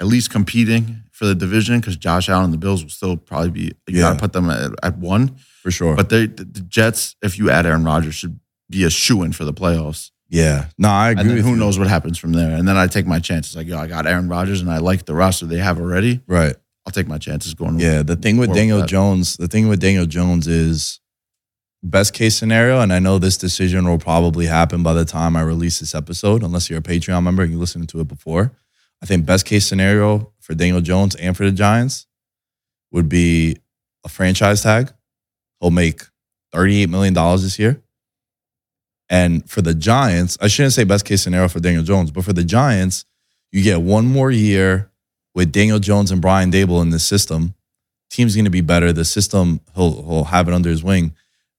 at least competing for the division because Josh Allen and the Bills will still probably be you
Yeah.
gotta put them at, at one.
for sure.
But they the Jets, if you add Aaron Rodgers, should be a shoe in for the playoffs.
Yeah, no, I agree. With
who knows what happens from there? And then I take my chances. Like, yo, I got Aaron Rodgers and I like the roster they have already.
Right.
I'll take my chances going.
Yeah, the thing with Daniel
that.
Jones, the thing with Daniel Jones is best case scenario, and I know this decision will probably happen by the time I release this episode, unless you're a Patreon member and you listened to it before. I think best case scenario for Daniel Jones and for the Giants would be a franchise tag. He'll make $38 million this year. And for the Giants, I shouldn't say best case scenario for Daniel Jones, but for the Giants, you get one more year with Daniel Jones and Brian Daboll in the system. Team's going to be better. The system, he'll, he'll have it under his wing.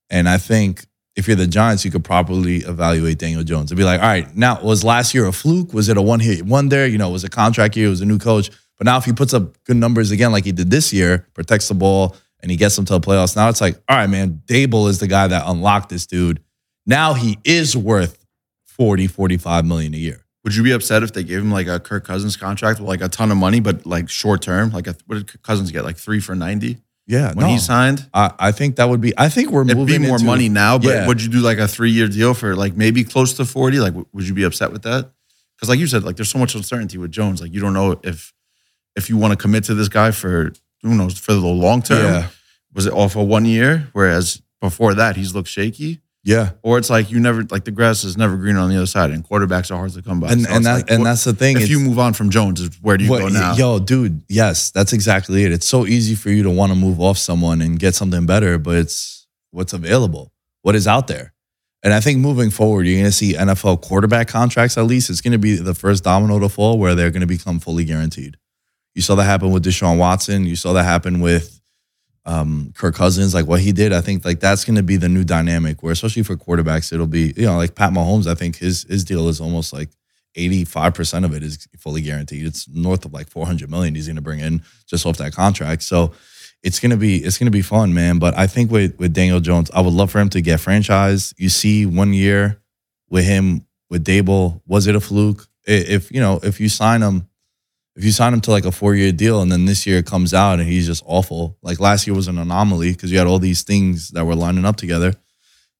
And I think if you're the Giants, you could properly evaluate Daniel Jones and be like, all right, now was last year a fluke? Was it a one hit wonder? You know, was a contract year? It was a new coach. But now if he puts up good numbers again, like he did this year, protects the ball and he gets them to the playoffs, now it's like, all right, man, Daboll is the guy that unlocked this dude. Now he is worth 40, 45 million a year.
Would you be upset if they gave him like a Kirk Cousins contract with like a ton of money, but like short term? Like, a, what did Kirk Cousins get? Like three for ninety
Yeah.
when he signed.
I, I think that would be, I think we're
It'd
moving
be more
into-
money now, but
Yeah.
would you do like a three year deal for like maybe close to forty? Like, would you be upset with that? Because like you said, like there's so much uncertainty with Jones. Like you don't know if if you want to commit to this guy for who knows for the long term.
Yeah.
Was it all for one year? Whereas before that, he's looked shaky.
Yeah.
Or it's like you never like the grass is never green on the other side, and quarterbacks are hard to come by.
And,
So
and, that,
like,
and
what-
that's the thing.
if you move on from Jones, is where do you
What-
go now?
Yo, dude, yes, that's exactly it. It's so easy for you to want to move off someone and get something better, but it's what's available, what is out there. And I think moving forward, you're going to see NFL quarterback contracts at least. It's going to be the first domino to fall where they're going to become fully guaranteed. You saw that happen with Deshaun Watson. You saw that happen with um, Kirk Cousins, like what he did. I think like that's going to be the new dynamic where, especially for quarterbacks, it'll be, you know, like Pat Mahomes, I think his his deal is almost like 85% of it is fully guaranteed. It's north of like 400 million he's going to bring in just off that contract. So it's to be it's to be fun, man, but I think with with Daniel Jones, I would love for him to get franchise. You see one year with him with Daboll, was it a fluke? If, you know, if you sign him if you sign him to like a four-year deal and then this year it comes out and he's just awful, like last year was an anomaly because you had all these things that were lining up together,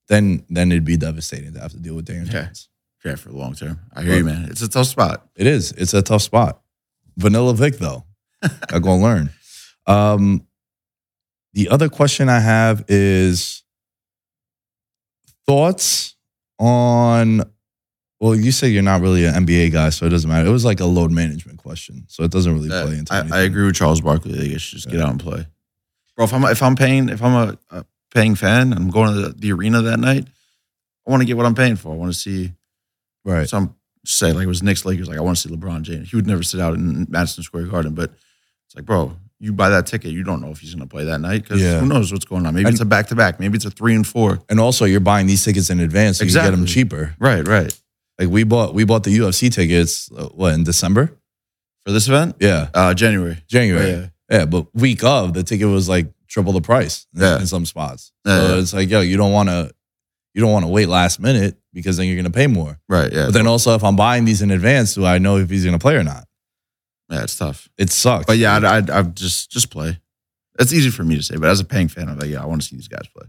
then then it'd be devastating to have to deal with Daniel
Yeah.
Jones.
Yeah, for the long term. I hear you, man. It's a tough spot.
It is. It's a tough spot. Vanilla Vic, though. I gonna learn. Um, the other question I have is thoughts on. Well, you say you're not really an NBA guy, so it doesn't matter. It was like a load management question, so it doesn't really play into.
I. I agree with Charles Barkley. They should just get out and play, bro. If I'm if I'm paying if I'm a, a paying fan, I'm going to the, the arena that night. I want to get what I'm paying for. I want to see
Right.
some say like it was Knicks Lakers. Like I want to see LeBron James. He would never sit out in Madison Square Garden, but it's like, bro, you buy that ticket, you don't know if he's going to play that night because
Yeah.
who knows what's going on. Maybe
And-
it's a back to back. Maybe it's a three and four.
And also, you're buying these tickets in advance, so you get them cheaper.
Right, right.
Like we bought, we bought the UFC tickets. Uh, what in December?
For this event,
Yeah,
uh, January.
January.
Yeah.
Yeah, but week of the ticket was like triple the price in-
Yeah.
in some spots.
Yeah,
so
yeah.
it's like, yo, you don't want to, you don't want to wait last minute because then you're gonna pay more.
Right, yeah.
But then also, if I'm buying these in advance, do I know if he's gonna play or not?
yeah, it's tough.
It sucks.
But yeah, I'd, I'd, I'd just just play. It's easy for me to say, but as a paying fan, I'm like, yeah, I want to see these guys play.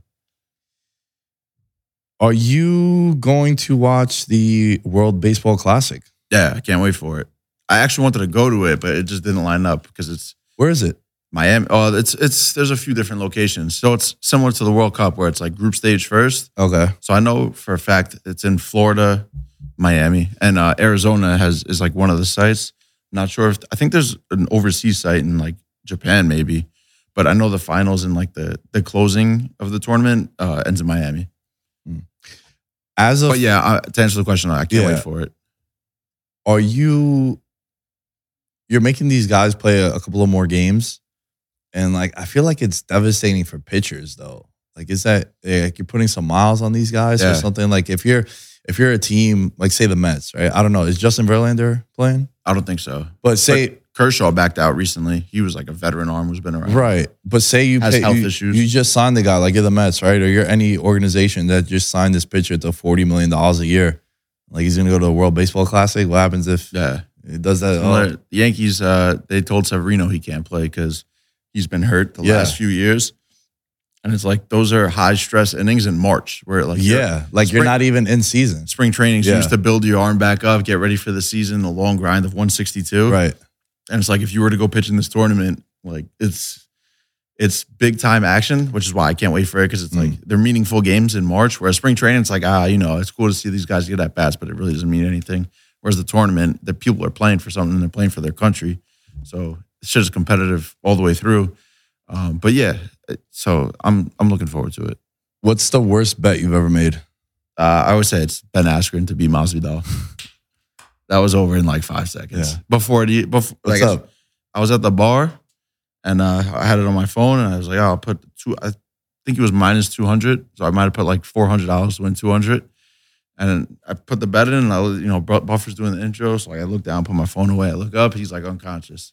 Are you going to watch the World Baseball Classic?
Yeah, I can't wait for it. I actually wanted to go to it, but it just didn't line up because it's
Where is it?
Miami. Oh, it's it's there's a few different locations. So it's similar to the World Cup where it's like group stage first.
Okay.
So I know for a fact it's in Florida, Miami, and uh, Arizona has is like one of the sites. Not sure if I think there's an overseas site in like Japan maybe, but I know the finals and like the the closing of the tournament uh, ends in Miami.
As of
But yeah, uh, to answer the question, I can't
Yeah.
wait for it.
are you you're making these guys play a, a couple of more games? And like i feel like it's devastating for pitchers though. Like is that eh, like you're putting some miles on these guys or something? Like if you're if you're a team like say the mets right? I don't know. Is justin verlander playing?
I don't think so.
But say
Kershaw backed out recently. He was like a veteran arm who's been around.
right, but say you
Has
pay,
health
you,
issues.
you just signed the guy like you're the Mets, right? Or you're any organization that just signed this pitcher to forty million dollars a year. Like he's gonna go to the World Baseball Classic. What happens if
Yeah.
it does that? Oh,
The Yankees, uh, they told Severino he can't play because he's been hurt the
Yeah.
last few years. And it's like those are high stress innings in March where like
yeah, like you're not even in season,
spring training's
Yeah.
used to build your arm back up, get ready for the season, the long grind of 162.
right?
And it's like if you were to go pitch in this tournament, like it's it's big time action, which is why I can't wait for it because it's like
Mm.
they're meaningful games in March. Whereas spring training, it's like ah, you know, it's cool to see these guys get at bats, but it really doesn't mean anything. Whereas the tournament, the people are playing for something, and they're playing for their country, so it's just competitive all the way through. Um, but yeah, so I'm I'm looking forward to it.
What's the worst bet you've ever made?
Uh, I would say it's Ben Askren to beat Masvidal. that was over in like five seconds
Yeah.
before the before.
What's
like,
up?
I was at the bar and uh, I had it on my phone and I was like, oh, I'll put two, I think it was minus 200. So I might have put like $400 to win 200. And I put the bet in and I was, you know, Bu- Buffer's doing the intro. So like I look down, put my phone away. I look up, he's like unconscious.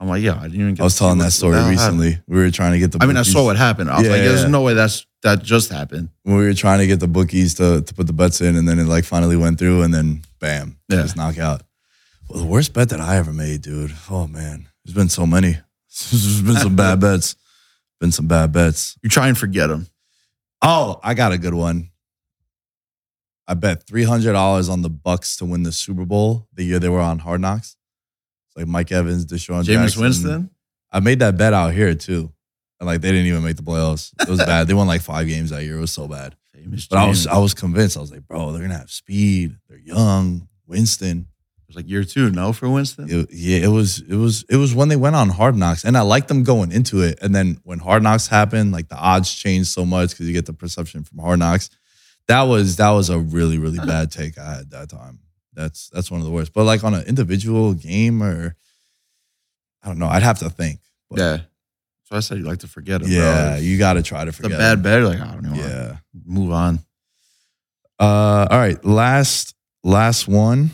I'm like, yeah, I didn't even get
I was telling that story
hell happened.
recently. We were trying to get the.
I mean, I saw what happened. I was
Yeah,
like, there's
yeah.
no way that's that just happened.
when we were trying to get the bookies to, to put the bets in, and then it like finally went through, and then bam,
Yeah.
just knockout. Well, the worst bet that I ever made, dude. Oh man, there's been so many. There's been some bad bets. Been some bad bets.
You try and forget them.
Oh, I got a good one. I bet three hundred dollars on the Bucs to win the Super Bowl the year they were on Hard Knocks. Like Mike Evans, DeSean
Jameis
Jackson.
Winston.
I made that bet out here too, and like they didn't even make the playoffs. It was bad. They won like five games that year. It was so bad.
Jameis
But I was I was convinced. I was like, bro, they're gonna have speed. They're young. Winston.
It was like year two, no, for Winston.
It- yeah, it was it was it was when they went on Hard Knocks, and I liked them going into it. And then when Hard Knocks happened, like the odds changed so much because you get the perception from Hard Knocks. That was that was a really really bad take I had that time. That's that's one of the worst. But like on an individual game or I don't know, I'd have to think. But
yeah. So I said you like to forget it.
yeah, you got to try to forget.
the
bad
bet. Like I don't know.
Yeah.
Move on.
Uh, all right. Last last one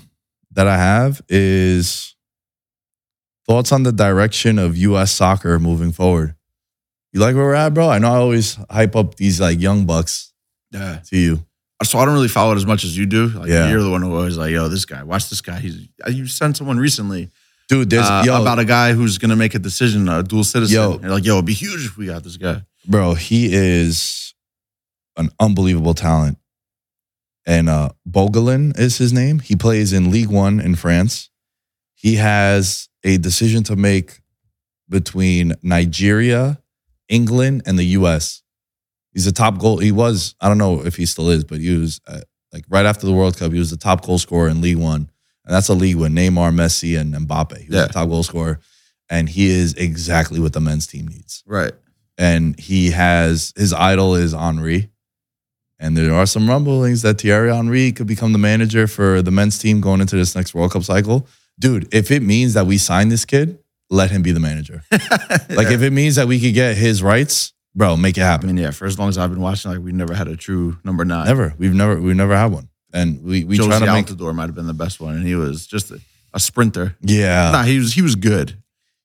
that I have is thoughts on the direction of U.S. soccer moving forward. You like where we're at, bro? I know I always hype up these like young bucks
Yeah.
to you.
So I don't really follow it as much as you do. Like
Yeah.
you're the one who always like, yo, this guy, watch this guy. He's you sent someone recently
Dude, there's
uh,
yo,
about a guy who's gonna make a decision, a dual citizen.
Yo.
You're like, yo, it'd be huge if we got this guy.
bro, he is an unbelievable talent. And uh is his name. He plays in League One in France. He has a decision to make between Nigeria, England, and the US. He's a top goal. He was, I don't know if he still is, but he was uh, like right after the World Cup, he was the top goal scorer in League One. And that's a league with Neymar, Messi, and Mbappe. He was
Yeah.
the top goal scorer. And he is exactly what the men's team needs
Right.
and he has his idol is Henry. And there are some rumblings that Thierry Henry could become the manager for the men's team going into this next World Cup cycle. Dude, if it means that we sign this kid, let him be the manager. Like if it means that we could get his rights, bro, make it happen.
I mean, yeah, for as long as I've been watching, like we never had a true number nine.
Never. We've never we've never had one. And we we
Jozy
try to make
Altidore might have been the best one, and he was just a, a sprinter.
Yeah.
nah, he was he was good.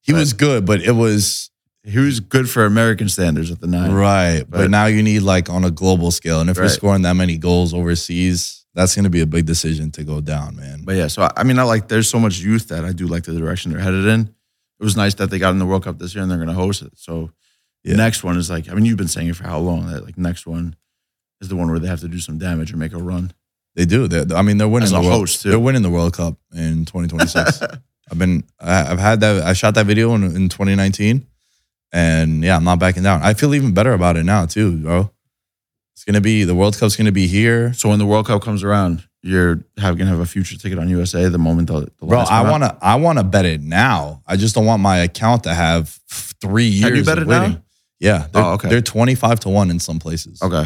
he was good, but it was
He was good for American standards at the nine.
right. But,
But-
now you need like on a global scale. And if you're scoring that many goals overseas, that's gonna be a big decision to go down, man.
But yeah, so I- I mean, I like there's so much youth that I do like the direction they're headed in. It was nice that they got in the World Cup this year and they're going to host it. So
Yeah.
next one is like, I mean, you've been saying it for how long? That like next one is the one where they have to do some damage or make a run.
They do. They're, I mean, they're winning
As
the world.
host, too.
They're winning the World Cup in 2026. I've been. I- I've had that. I shot that video in, in 2019, and yeah, I'm not backing down. I feel even better about it now too, bro. It's gonna be the World Cup's gonna be here,
So when the World Cup comes around, you're have, gonna have a future ticket on USA the moment the, the
bro. I want to. I want to bet it now. I just don't want my account to have three years.
Can you bet it now?
Yeah. They're,
Oh, okay.
They're 25 to one in some places.
Okay.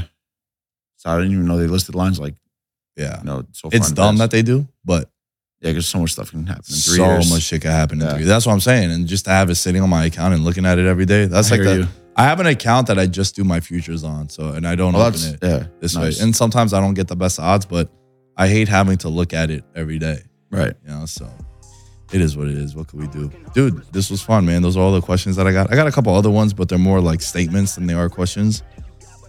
So I didn't even know they listed lines like
Yeah.
you know so far.
It's dumb that they do, but
yeah, because so much stuff can happen in three
so
years.
much shit can happen in
Yeah.
three. That's what I'm saying. And just to have it sitting on my account and looking at it every day, that's
I
like the,
you.
I have an account that I just do my futures on. So and I don't
Well,
open it
yeah,
this
nice.
way. And sometimes I don't get the best odds, but I hate having to look at it every day.
right.
You know, so it is what it is. What can we do? Dude, this was fun, man. Those are all the questions that I got. I got a couple other ones, but they're more like statements than they are questions.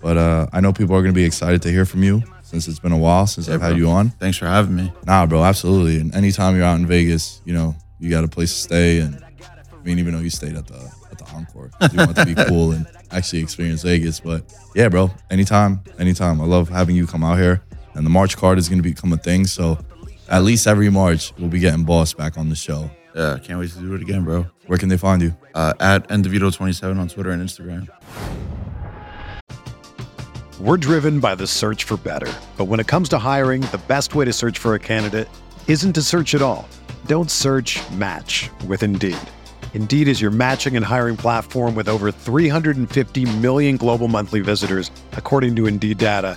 But uh, I know people are going to be excited to hear from you since it's been a while since
Yeah,
I've had you on.
Thanks for having me.
Nah, bro, absolutely. And anytime you're out in Vegas, you know, you got a place to stay. And I mean, even though you stayed at the at the Encore, you want to be cool and actually experience Vegas. But yeah, bro, anytime, anytime. I love having you come out here. And the March card is going to become a thing. So at least every March, we'll be getting Boss back on the show.
Yeah, can't wait to do it again, bro.
Where can they find you?
Uh, at ndevito27 on Twitter and Instagram.
We're driven by the search for better. But when it comes to hiring, the best way to search for a candidate isn't to search at all. Don't search match with Indeed. Indeed is your matching and hiring platform with over 350 million global monthly visitors, according to Indeed data,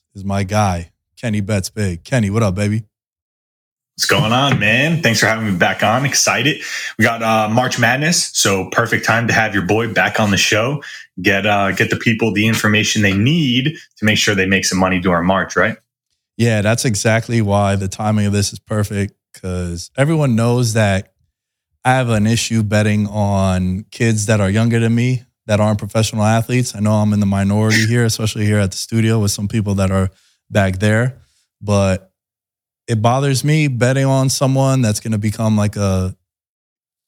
is my guy, Kenny Bets Big. Kenny, what up, baby?
What's going on, man? Thanks for having me back on. Excited. We got uh, March Madness, so perfect time to have your boy back on the show. Get uh, get the people the information they need to make sure they make some money during March, right?
Yeah, that's exactly why the timing of this is perfect because everyone knows that I have an issue betting on kids that are younger than me that aren't professional athletes. I know I'm in the minority here, especially here at the studio with some people that are back there, but it bothers me betting on someone that's going to become like a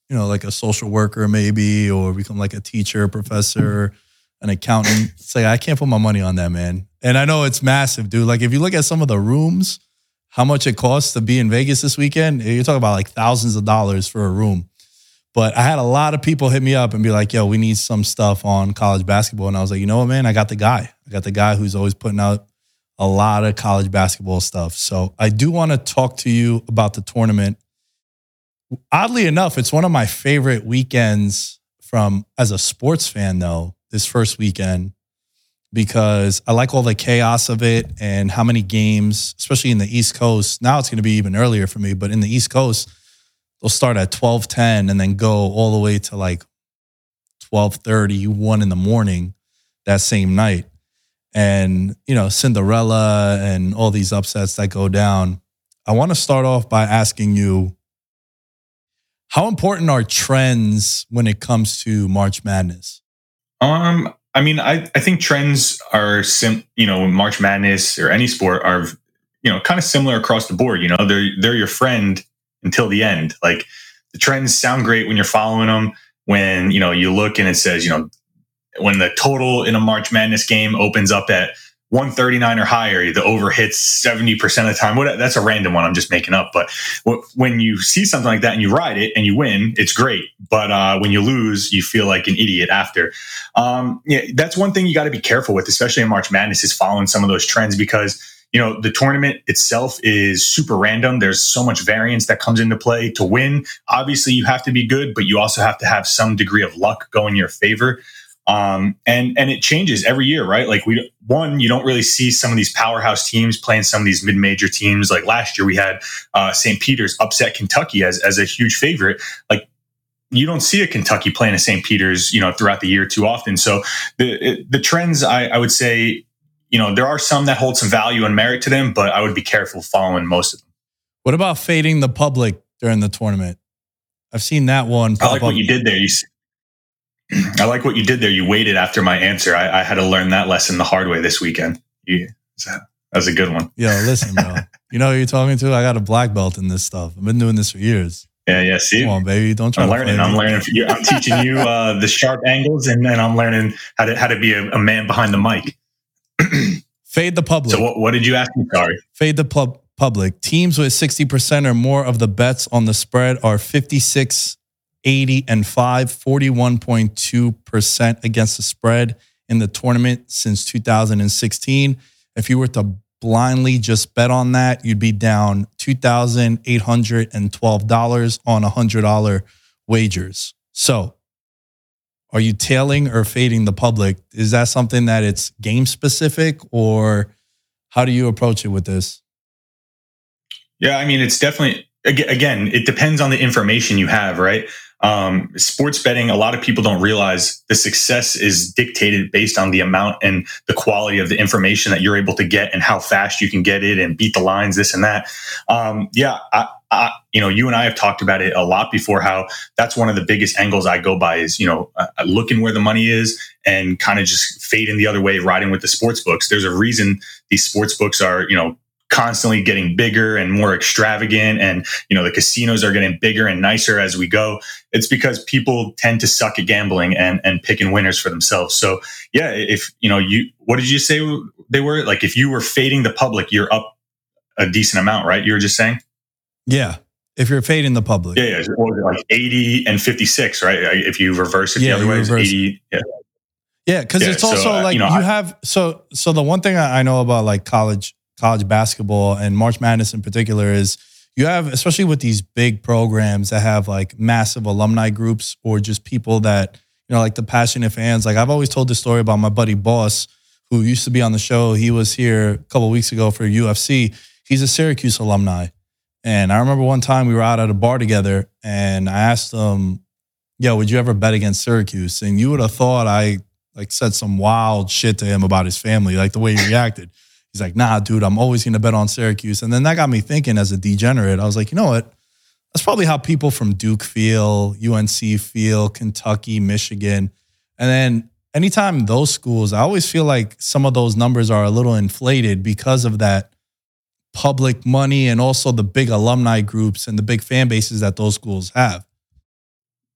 you know, like a social worker maybe or become like a teacher, professor, an accountant. It's like I can't put my money on that, man. And I know it's massive, dude. Like if you look at some of the rooms, how much it costs to be in Vegas this weekend, you're talking about like thousands of dollars for a room. But I had a lot of people hit me up and be like, yo, we need some stuff on college basketball. And I was like, you know what, man? I got the guy. I got the guy who's always putting out a lot of college basketball stuff. So I do want to talk to you about the tournament. Oddly enough, it's one of my favorite weekends from as a sports fan, though, this first weekend, because I like all the chaos of it and how many games, especially in the East Coast. Now it's going to be even earlier for me, but in the East Coast, they'll start at 12:10 and then go all the way to like 12 30, 1 in the morning that same night. And, you know, Cinderella and all these upsets that go down. I want to start off by asking you how important are trends when it comes to March Madness?
Um, I mean, I, I think trends are sim you know, March Madness or any sport are you know kind of similar across the board. You know, they're they're your friend until the end. Like the trends sound great when you're following them. When you know you look and it says you know when the total in a March Madness game opens up at 139 or higher, the over hits 70% of the time. What, that's a random one I'm just making up. But when you see something like that and you ride it and you win, it's great. But uh, when you lose, you feel like an idiot after. Um, yeah, that's one thing you got to be careful with, especially in March Madness, is following some of those trends because you know the tournament itself is super random. There's so much variance that comes into play to win. Obviously you have to be good but you also have to have some degree of luck go in your favor. Um, and and it changes every year right? Like we one you don't really see some of these powerhouse teams playing some of these mid-major teams. Like last year we had uh, st peter's upset kentucky as, as a huge favorite. Like you don't see a Kentucky playing a St. Peter's, you know, throughout the year too often. So the the trends, I, I would say, you know, there are some that hold some value and merit to them, but I would be careful following most of them.
What about fading the public during the tournament? I've seen that one.
I like what you did there. You, I like what you did there. You waited after my answer. I, I had to learn that lesson the hard way this weekend. You, that was a good one.
Yo, listen, bro. you know who you're talking to? I got a black belt in this stuff. I've been doing this for years.
Yeah, yeah. See,
Come on, baby. Don't try
I'm
to
learning. I'm learning. from you. I'm teaching you uh, the sharp angles, and then I'm learning how to how to be a, a man behind the mic.
Fade the public.
So, what, what did you ask me? Sorry.
Fade the pub- public. Teams with 60% or more of the bets on the spread are 56, 80, and 5, 41.2% against the spread in the tournament since 2016. If you were to blindly just bet on that, you'd be down $2,812 on $100 wagers. So, are you tailing or fading the public? Is that something that it's game specific or how do you approach it with this?
Yeah, I mean, it's definitely again, it depends on the information you have, right? Um, sports betting, a lot of people don't realize the success is dictated based on the amount and the quality of the information that you're able to get and how fast you can get it and beat the lines, this and that. Um, yeah, I, I, you know, you and I have talked about it a lot before. How that's one of the biggest angles I go by is you know uh, looking where the money is and kind of just fading the other way, riding with the sports books. There's a reason these sports books are you know constantly getting bigger and more extravagant and you know the casinos are getting bigger and nicer as we go it's because people tend to suck at gambling and and picking winners for themselves. So yeah if you know you what did you say they were? Like if you were fading the public you're up a decent amount right? You were just saying?
Yeah. If you're fading the public.
yeah yeah. Like 80 and 56 right? If you reverse it
Yeah,
the other way it's 80 yeah.
Yeah, because
Yeah,
it's also
uh,
like
you
you,
know, I-
have so so the one thing I know about like college college basketball and March Madness in particular is you have especially with these big programs that have like massive alumni groups or just people that you know like the passionate fans. Like I've always told this story about my buddy Boss who used to be on the show. He was here a couple weeks ago for UFC. He's a Syracuse alumni. And I remember one time we were out at a bar together and I asked him, Yo, would you ever bet against Syracuse? And you would have thought I like said some wild shit to him about his family, like the way he reacted. He's like, nah, dude, I'm always gonna bet on Syracuse. And then that got me thinking as a degenerate. I was like, you know what? That's probably how people from Duke feel, UNC feel, Kentucky, Michigan. And then anytime those schools, I always feel like some of those numbers are a little inflated because of that public money and also the big alumni groups and the big fan bases that those schools have.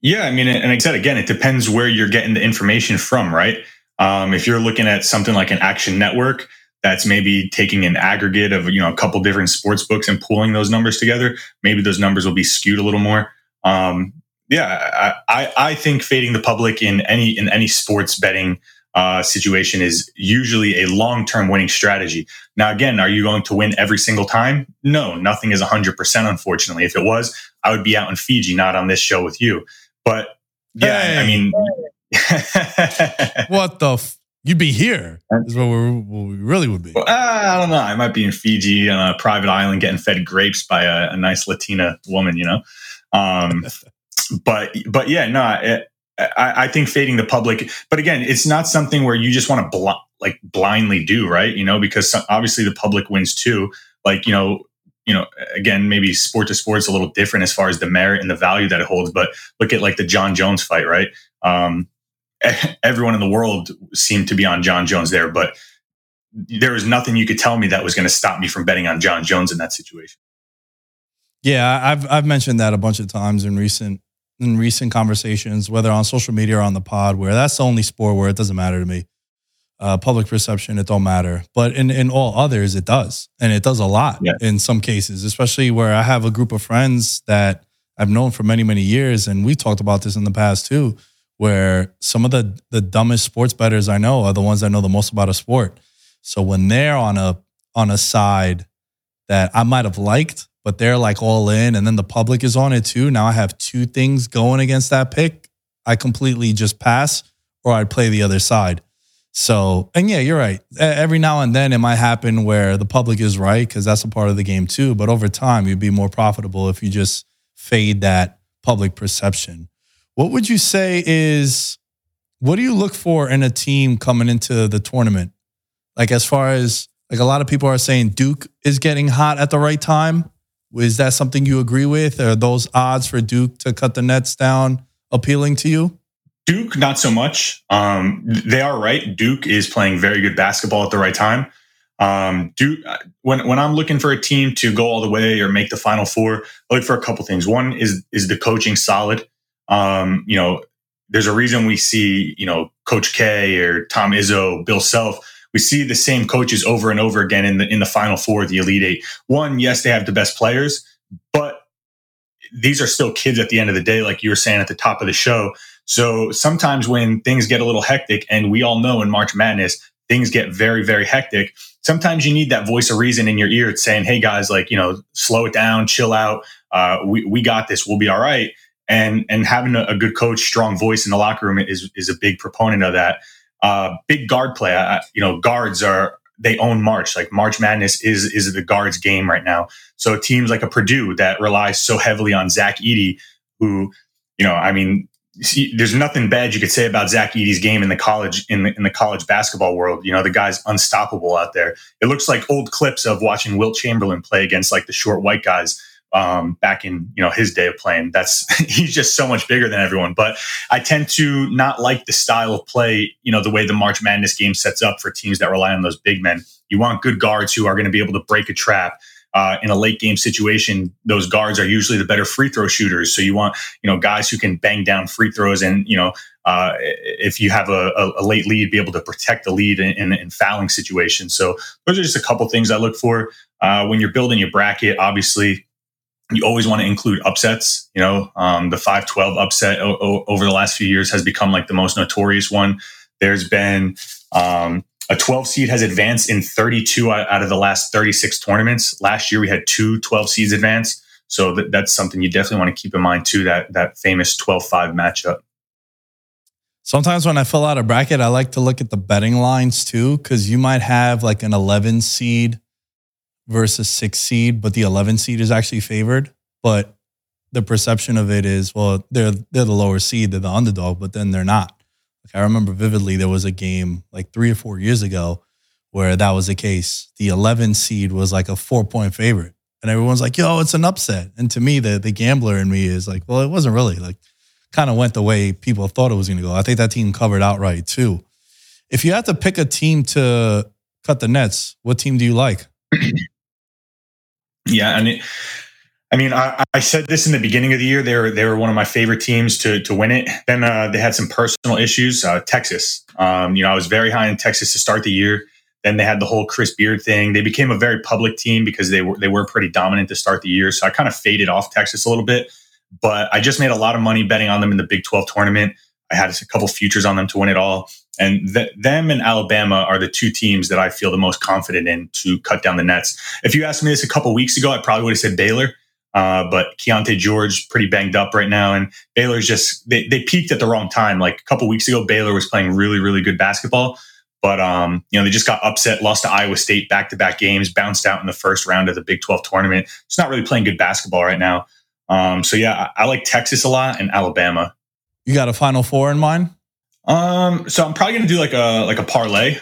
Yeah, I mean, and I said again, it depends where you're getting the information from, right? Um, if you're looking at something like an Action Network, that's maybe taking an aggregate of you know a couple different sports books and pulling those numbers together. Maybe those numbers will be skewed a little more. Um, yeah, I, I, I think fading the public in any in any sports betting uh, situation is usually a long term winning strategy. Now, again, are you going to win every single time? No, nothing is 100%, unfortunately. If it was, I would be out in Fiji, not on this show with you. But yeah, I mean,
What the? F- You'd be here. Is what we, what we really would be.
Well, uh, I don't know. I might be in Fiji on a private island getting fed grapes by a, a nice Latina woman, you know. Um, but but yeah, no, I, I, I think fading the public. But again, it's not something where you just want to bl- like blindly do right, you know, because some, obviously the public wins too. Like you know, you know, again, maybe sport to sport is a little different as far as the merit and the value that it holds. But look at like the Jon Jones fight, right? Um, everyone in the world seemed to be on Jon Jones there, but there was nothing you could tell me that was going to stop me from betting on Jon Jones in that situation.
Yeah, I've I've mentioned that a bunch of times in recent in recent conversations, whether on social media or on the pod, where that's the only sport where it doesn't matter to me. Uh, public perception, it don't matter, but in in all others, it does, and it does a lot
Yeah.
in some cases, especially where I have a group of friends that I've known for many many years, and we talked about this in the past too, where some of the the dumbest sports bettors I know are the ones that know the most about a sport. So when they're on a on a side that I might have liked, but they're like all in, and then the public is on it too. Now I have two things going against that pick. I completely just pass, or I'd play the other side. So, and yeah, you're right. Every now and then it might happen where the public is right because that's a part of the game too. But over time, you'd be more profitable if you just fade that public perception. What would you say is what do you look for in a team coming into the tournament? Like as far as like a lot of people are saying Duke is getting hot at the right time. Is that something you agree with? Are those odds for Duke to cut the nets down appealing to you?
Duke, not so much. Um, they are right. Duke is playing very good basketball at the right time. Um, do when when I'm looking for a team to go all the way or make the Final Four, I look for a couple things. One is is the coaching solid. Um, you know, there's a reason we see you know Coach K or Tom Izzo, Bill Self. We see the same coaches over and over again in the in the Final Four, the Elite Eight. One, yes, they have the best players, but these are still kids at the end of the day, like you were saying at the top of the show. So sometimes when things get a little hectic, and we all know in March Madness, things get very, very hectic. Sometimes you need that voice of reason in your ear saying, Hey guys, like, you know, slow it down, chill out. Uh, we, we got this. We'll be all right. And, and having a, a, good coach, strong voice in the locker room is, is a big proponent of that. Uh, big guard play. I, you know, guards are, they own March. Like March Madness is, is the guards game right now. So teams like a Purdue that relies so heavily on Zach Edey, who, you know, I mean, see, there's nothing bad you could say about Zach Edey's game in the college in the, in the college basketball world. You know, the guy's unstoppable out there. It looks like old clips of watching Wilt Chamberlain play against like the short white guys um, back in you know his day of playing. That's he's just so much bigger than everyone. But I tend to not like the style of play. You know, the way the March Madness game sets up for teams that rely on those big men. You want good guards who are going to be able to break a trap uh, in a late game situation, those guards are usually the better free throw shooters. So you want, you know, guys who can bang down free throws and, you know, uh, if you have a, a, late lead, be able to protect the lead in, in, in, fouling situations. So those are just a couple things I look for uh, when you're building your bracket. Obviously, you always want to include upsets. You know, um, the 5-12 upset o- o- over the last few years has become like the most notorious one. There's been um, a 12 seed has advanced in 32 out of the last 36 tournaments. Last year we had two 12 seeds advance. So that, that's something you definitely want to keep in mind too, that, that famous 12-5 matchup.
Sometimes when I fill out a bracket, I like to look at the betting lines too, because you might have like an 11 seed versus six seed, but the 11 seed is actually favored. But the perception of it is, well, they're they're the lower seed, they're the underdog, but then they're not. Like I remember vividly, there was a game like three or four years ago where that was the case. The 11 seed was like a four point favorite, and everyone's like, "Yo, it's an upset." And to me, the the gambler in me is like, "Well, it wasn't really like." Kind of went the way people thought it was going to go. I think that team covered outright too. If you had to pick a team to cut the nets, what team do you like?
yeah, and it, I mean, I, I, said this in the beginning of the year. They were they were one of my favorite teams to to win it. Then uh, they had some personal issues. Uh, Texas, um, you know, I was very high in Texas to start the year. Then they had the whole Chris Beard thing. They became a very public team because they were they were pretty dominant to start the year. So I kind of faded off Texas a little bit. But I just made a lot of money betting on them in the Big Twelve tournament. I had a couple futures on them to win it all. And th- them and Alabama are the two teams that I feel the most confident in to cut down the nets. If you asked me this a couple weeks ago, I probably would have said Baylor uh, but Keyonte George pretty banged up right now, and Baylor's just they, they peaked at the wrong time. Like a couple weeks ago, Baylor was playing really really good basketball, but um, you know they just got upset, lost to Iowa State back to back games, bounced out in the first round of the Big Twelve tournament. It's not really playing good basketball right now. Um, so yeah, I, I like Texas a lot and Alabama.
You got a Final Four in mind?
Um, so I'm probably gonna do like a like a parlay,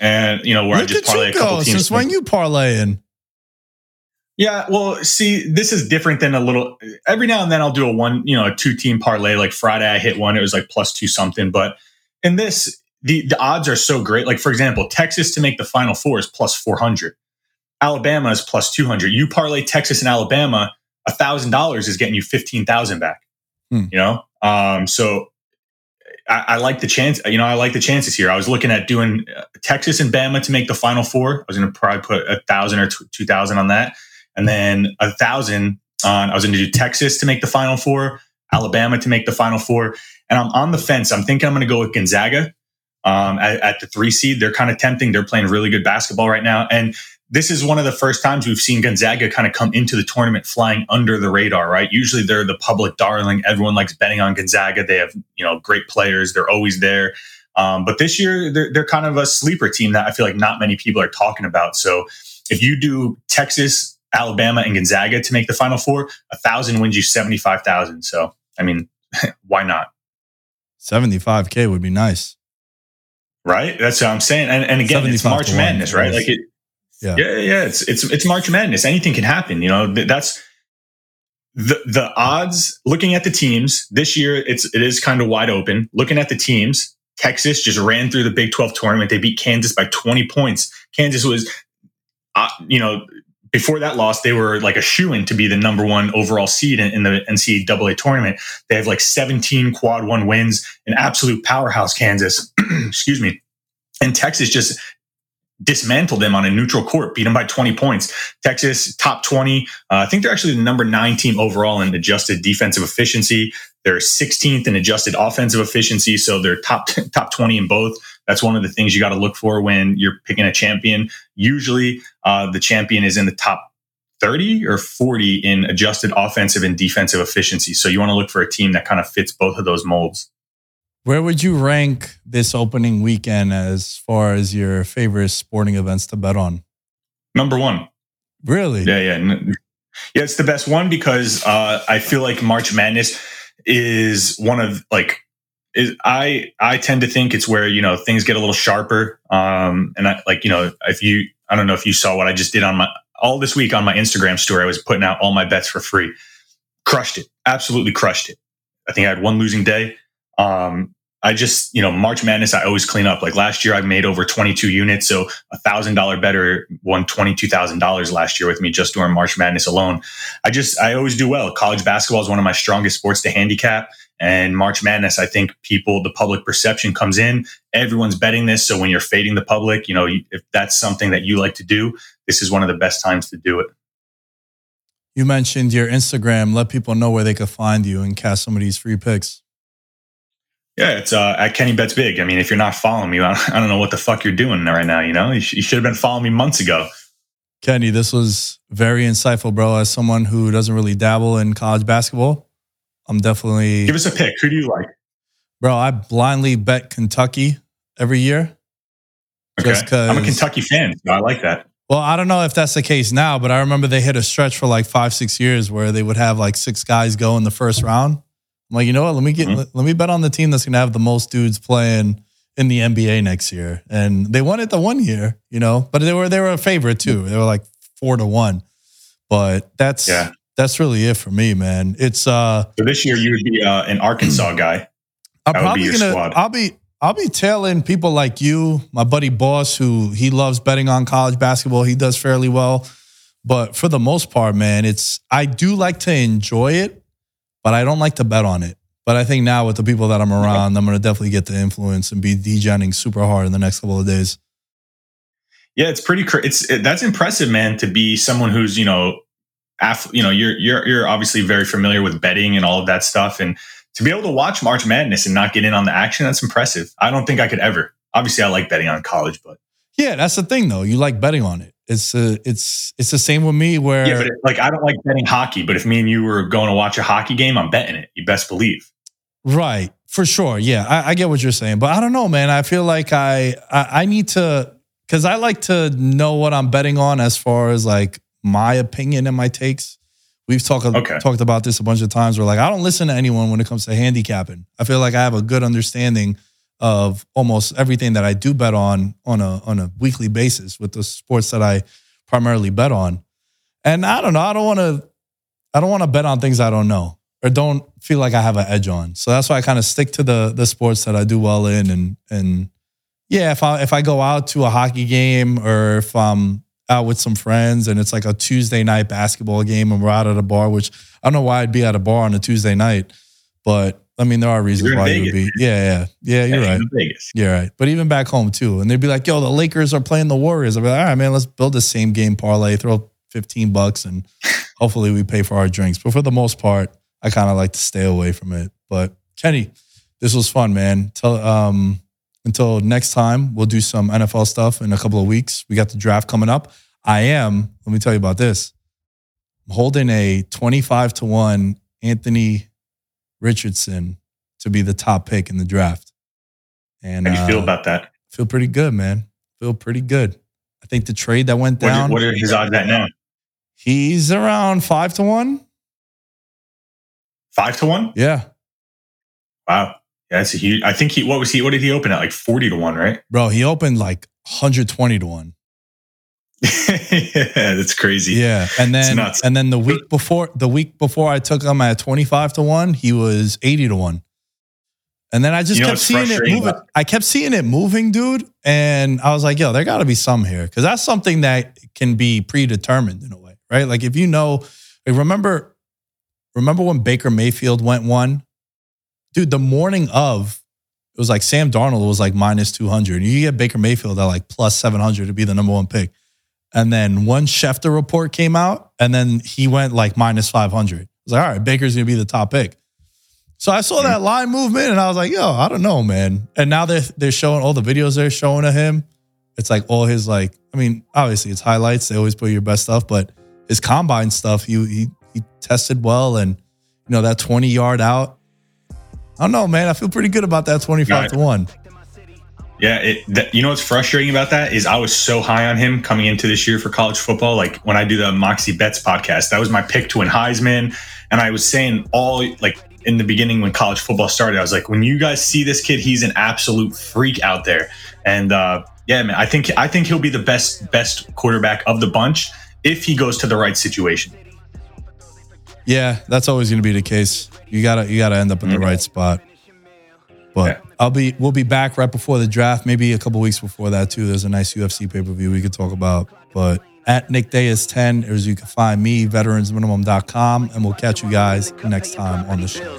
and you know where Look I just parlay a couple teams.
Since when you parlaying?
Yeah, well, see, this is different than a little. Every now and then, I'll do a one, you know, a two team parlay. Like Friday, I hit one; it was like plus two something. But in this, the the odds are so great. Like for example, Texas to make the Final Four is plus four hundred. Alabama is plus two hundred. You parlay Texas and Alabama, a thousand dollars is getting you fifteen thousand back. Hmm. You know, um, so I, I, like the chance. You know, I like the chances here. I was looking at doing uh, Texas and Bama to make the Final Four. I was going to probably put a thousand or two thousand on that and then a thousand on. I was going to do Texas to make the Final Four, Alabama to make the Final Four, and I'm on the fence. I'm thinking I'm going to go with Gonzaga um, at, at, the three seed. They're kind of tempting. They're playing really good basketball right now, and this is one of the first times we've seen Gonzaga kind of come into the tournament flying under the radar. Right? Usually they're the public darling. Everyone likes betting on Gonzaga. They have you know great players. They're always there. Um, but this year they're, they're kind of a sleeper team that I feel like not many people are talking about. So if you do Texas Alabama and Gonzaga to make the Final Four, a thousand wins you seventy five thousand. So I mean, why not?
Seventy five k would be nice,
right? That's what I'm saying. And, and again, it's March Madness, right? Like it, yeah, yeah, yeah. It's it's it's March Madness. Anything can happen. You know, that's the the odds. Looking at the teams this year, it's it is kind of wide open. Looking at the teams, Texas just ran through the Big 12 tournament. They beat Kansas by 20 points. Kansas was, uh, you know, before that loss, they were like a shoe in to be the number one overall seed in, in, the NCAA tournament. They have like 17 quad one wins, an absolute powerhouse, Kansas. Excuse me. And Texas just dismantled them on a neutral court, beat them by 20 points. Texas, top 20. Uh, I think they're actually the number nine team overall in adjusted defensive efficiency. They're 16th in adjusted offensive efficiency. So they're top, top 20 in both. That's one of the things you got to look for when you're picking a champion. Usually, uh, the champion is in the top 30 or 40 in adjusted offensive and defensive efficiency. So you want to look for a team that kind of fits both of those molds.
Where would you rank this opening weekend as far as your favorite sporting events to bet on?
Number one.
Really?
Yeah, yeah. Yeah, it's the best one because uh, I feel like March Madness is one of like is I I tend to think it's where you know things get a little sharper. Um, and I like you know if you I don't know if you saw what I just did on my all this week on my Instagram story. I was putting out all my bets for free. Crushed it, absolutely crushed it. I think I had one losing day. Um, I just, you know, March Madness, I always clean up. Like last year, I made over 22 units. So a thousand dollar better won $22,000 last year with me just during March Madness alone. I just, I always do well. College basketball is one of my strongest sports to handicap. And March Madness, I think people, the public perception comes in. Everyone's betting this. So when you're fading the public, you know, if that's something that you like to do, this is one of the best times to do it.
You mentioned your Instagram. Let people know where they could find you and cast some of these free picks.
Yeah, it's uh, at Kenny Bets Big. I mean, if you're not following me, I don't know what the fuck you're doing right now. You know, you, sh- you should have been following me months ago.
Kenny, this was very insightful, bro. As someone who doesn't really dabble in college basketball, I'm definitely
give us a pick. Who do you like,
bro? I blindly bet Kentucky every year.
Okay, I'm a Kentucky fan. So I like that.
Well, I don't know if that's the case now, but I remember they hit a stretch for like five, six years where they would have like six guys go in the first round. I'm like, you know what? Let me get mm-hmm. let me bet on the team that's going to have the most dudes playing in the NBA next year. And they won it the one year, you know, but they were they were a favorite too. They were like four to one. But that's yeah. that's really it for me, man. It's uh
So this year you would be uh, an Arkansas guy.
I'm that probably gonna squad. I'll be I'll be tailing people like you, my buddy Boss, who he loves betting on college basketball. He does fairly well. But for the most part, man, it's I do like to enjoy it but I don't like to bet on it. But I think now with the people that I'm around, I'm going to definitely get the influence and be degenning super hard in the next couple of days.
Yeah, it's pretty. Cr- it's it, that's impressive, man. To be someone who's you know, af- you know, you're you're you're obviously very familiar with betting and all of that stuff, and to be able to watch March Madness and not get in on the action, that's impressive. I don't think I could ever. Obviously, I like betting on college, but
yeah, that's the thing though. You like betting on it. It's uh, it's it's the same with me. Where
yeah, but it, like I don't like betting hockey, but if me and you were going to watch a hockey game, I'm betting it. You best believe.
Right, for sure. Yeah, I, I get what you're saying, but I don't know, man. I feel like I I, I need to because I like to know what I'm betting on as far as like my opinion and my takes. We've talked okay. talked about this a bunch of times. Where like I don't listen to anyone when it comes to handicapping. I feel like I have a good understanding of almost everything that I do bet on on a on a weekly basis with the sports that I primarily bet on. And I don't know, I don't want to I don't want to bet on things I don't know or don't feel like I have an edge on. So that's why I kind of stick to the the sports that I do well in and and yeah, if I if I go out to a hockey game or if I'm out with some friends and it's like a Tuesday night basketball game and we're out at a bar, which I don't know why I'd be at a bar on a Tuesday night, but I mean, there are reasons why you would be. Yeah, yeah, yeah. You're right. Vegas. You're right. But even back home too, and they'd be like, "Yo, the Lakers are playing the Warriors." I'd be like, "All right, man, let's build the same game parlay. Throw fifteen bucks, and hopefully we pay for our drinks." But for the most part, I kind of like to stay away from it. But Kenny, this was fun, man. Tell um until next time, we'll do some NFL stuff in a couple of weeks. We got the draft coming up. I am. Let me tell you about this. I'm holding a twenty-five to one Anthony Richardson to be the top pick in the draft.
And how do you uh, feel about that?
Feel pretty good, man. Feel pretty good. I think the trade that went down.
What are, what are his odds at now?
He's around five to one.
Five to one?
Yeah.
Wow. Yeah, that's a huge. I think he. What was he? What did he open at? Like forty to one, right?
Bro, he opened like hundred twenty to one.
yeah, that's crazy.
Yeah, and then and then the week before the week before I took him at twenty five to one, he was eighty to one. And then I just
You know
kept seeing it moving.
about-
I kept seeing it moving, dude. And I was like, yo, there got to be some here. Cause that's something that can be predetermined in a way, right? Like if you know, like remember, remember when Baker Mayfield went one? Dude, the morning of, it was like Sam Darnold was like minus 200. You get Baker Mayfield at like plus 700 to be the number one pick. And then one Schefter report came out, and then he went like minus 500. I was like, all right, Baker's going to be the top pick. So I saw that line movement and I was like, yo, I don't know, man. And now they're they're showing all the videos they're showing of him. It's like all his like, I mean, obviously it's highlights. They always put your best stuff, but his combine stuff, he he he tested well and you know, that 20 yard out. I don't know, man. I feel pretty good about that 25 to 1.
Yeah, it, that, you know what's frustrating about that is I was so high on him coming into this year for college football. Like when I do the Moxie Bets podcast, that was my pick to win Heisman, and I was saying all like in the beginning when college football started, I was like, when you guys see this kid, he's an absolute freak out there. And uh, yeah, man, I think I think he'll be the best best quarterback of the bunch if he goes to the right situation.
Yeah, that's always going to be the case. You gotta you gotta end up in the right spot. But
Yeah.
I'll be we'll be back right before the draft, maybe a couple weeks before that too. There's a nice UFC pay per view we could talk about. But at Nick Dais 10, as you can find me, veteransminimum.com, and we'll catch you guys next time on the show.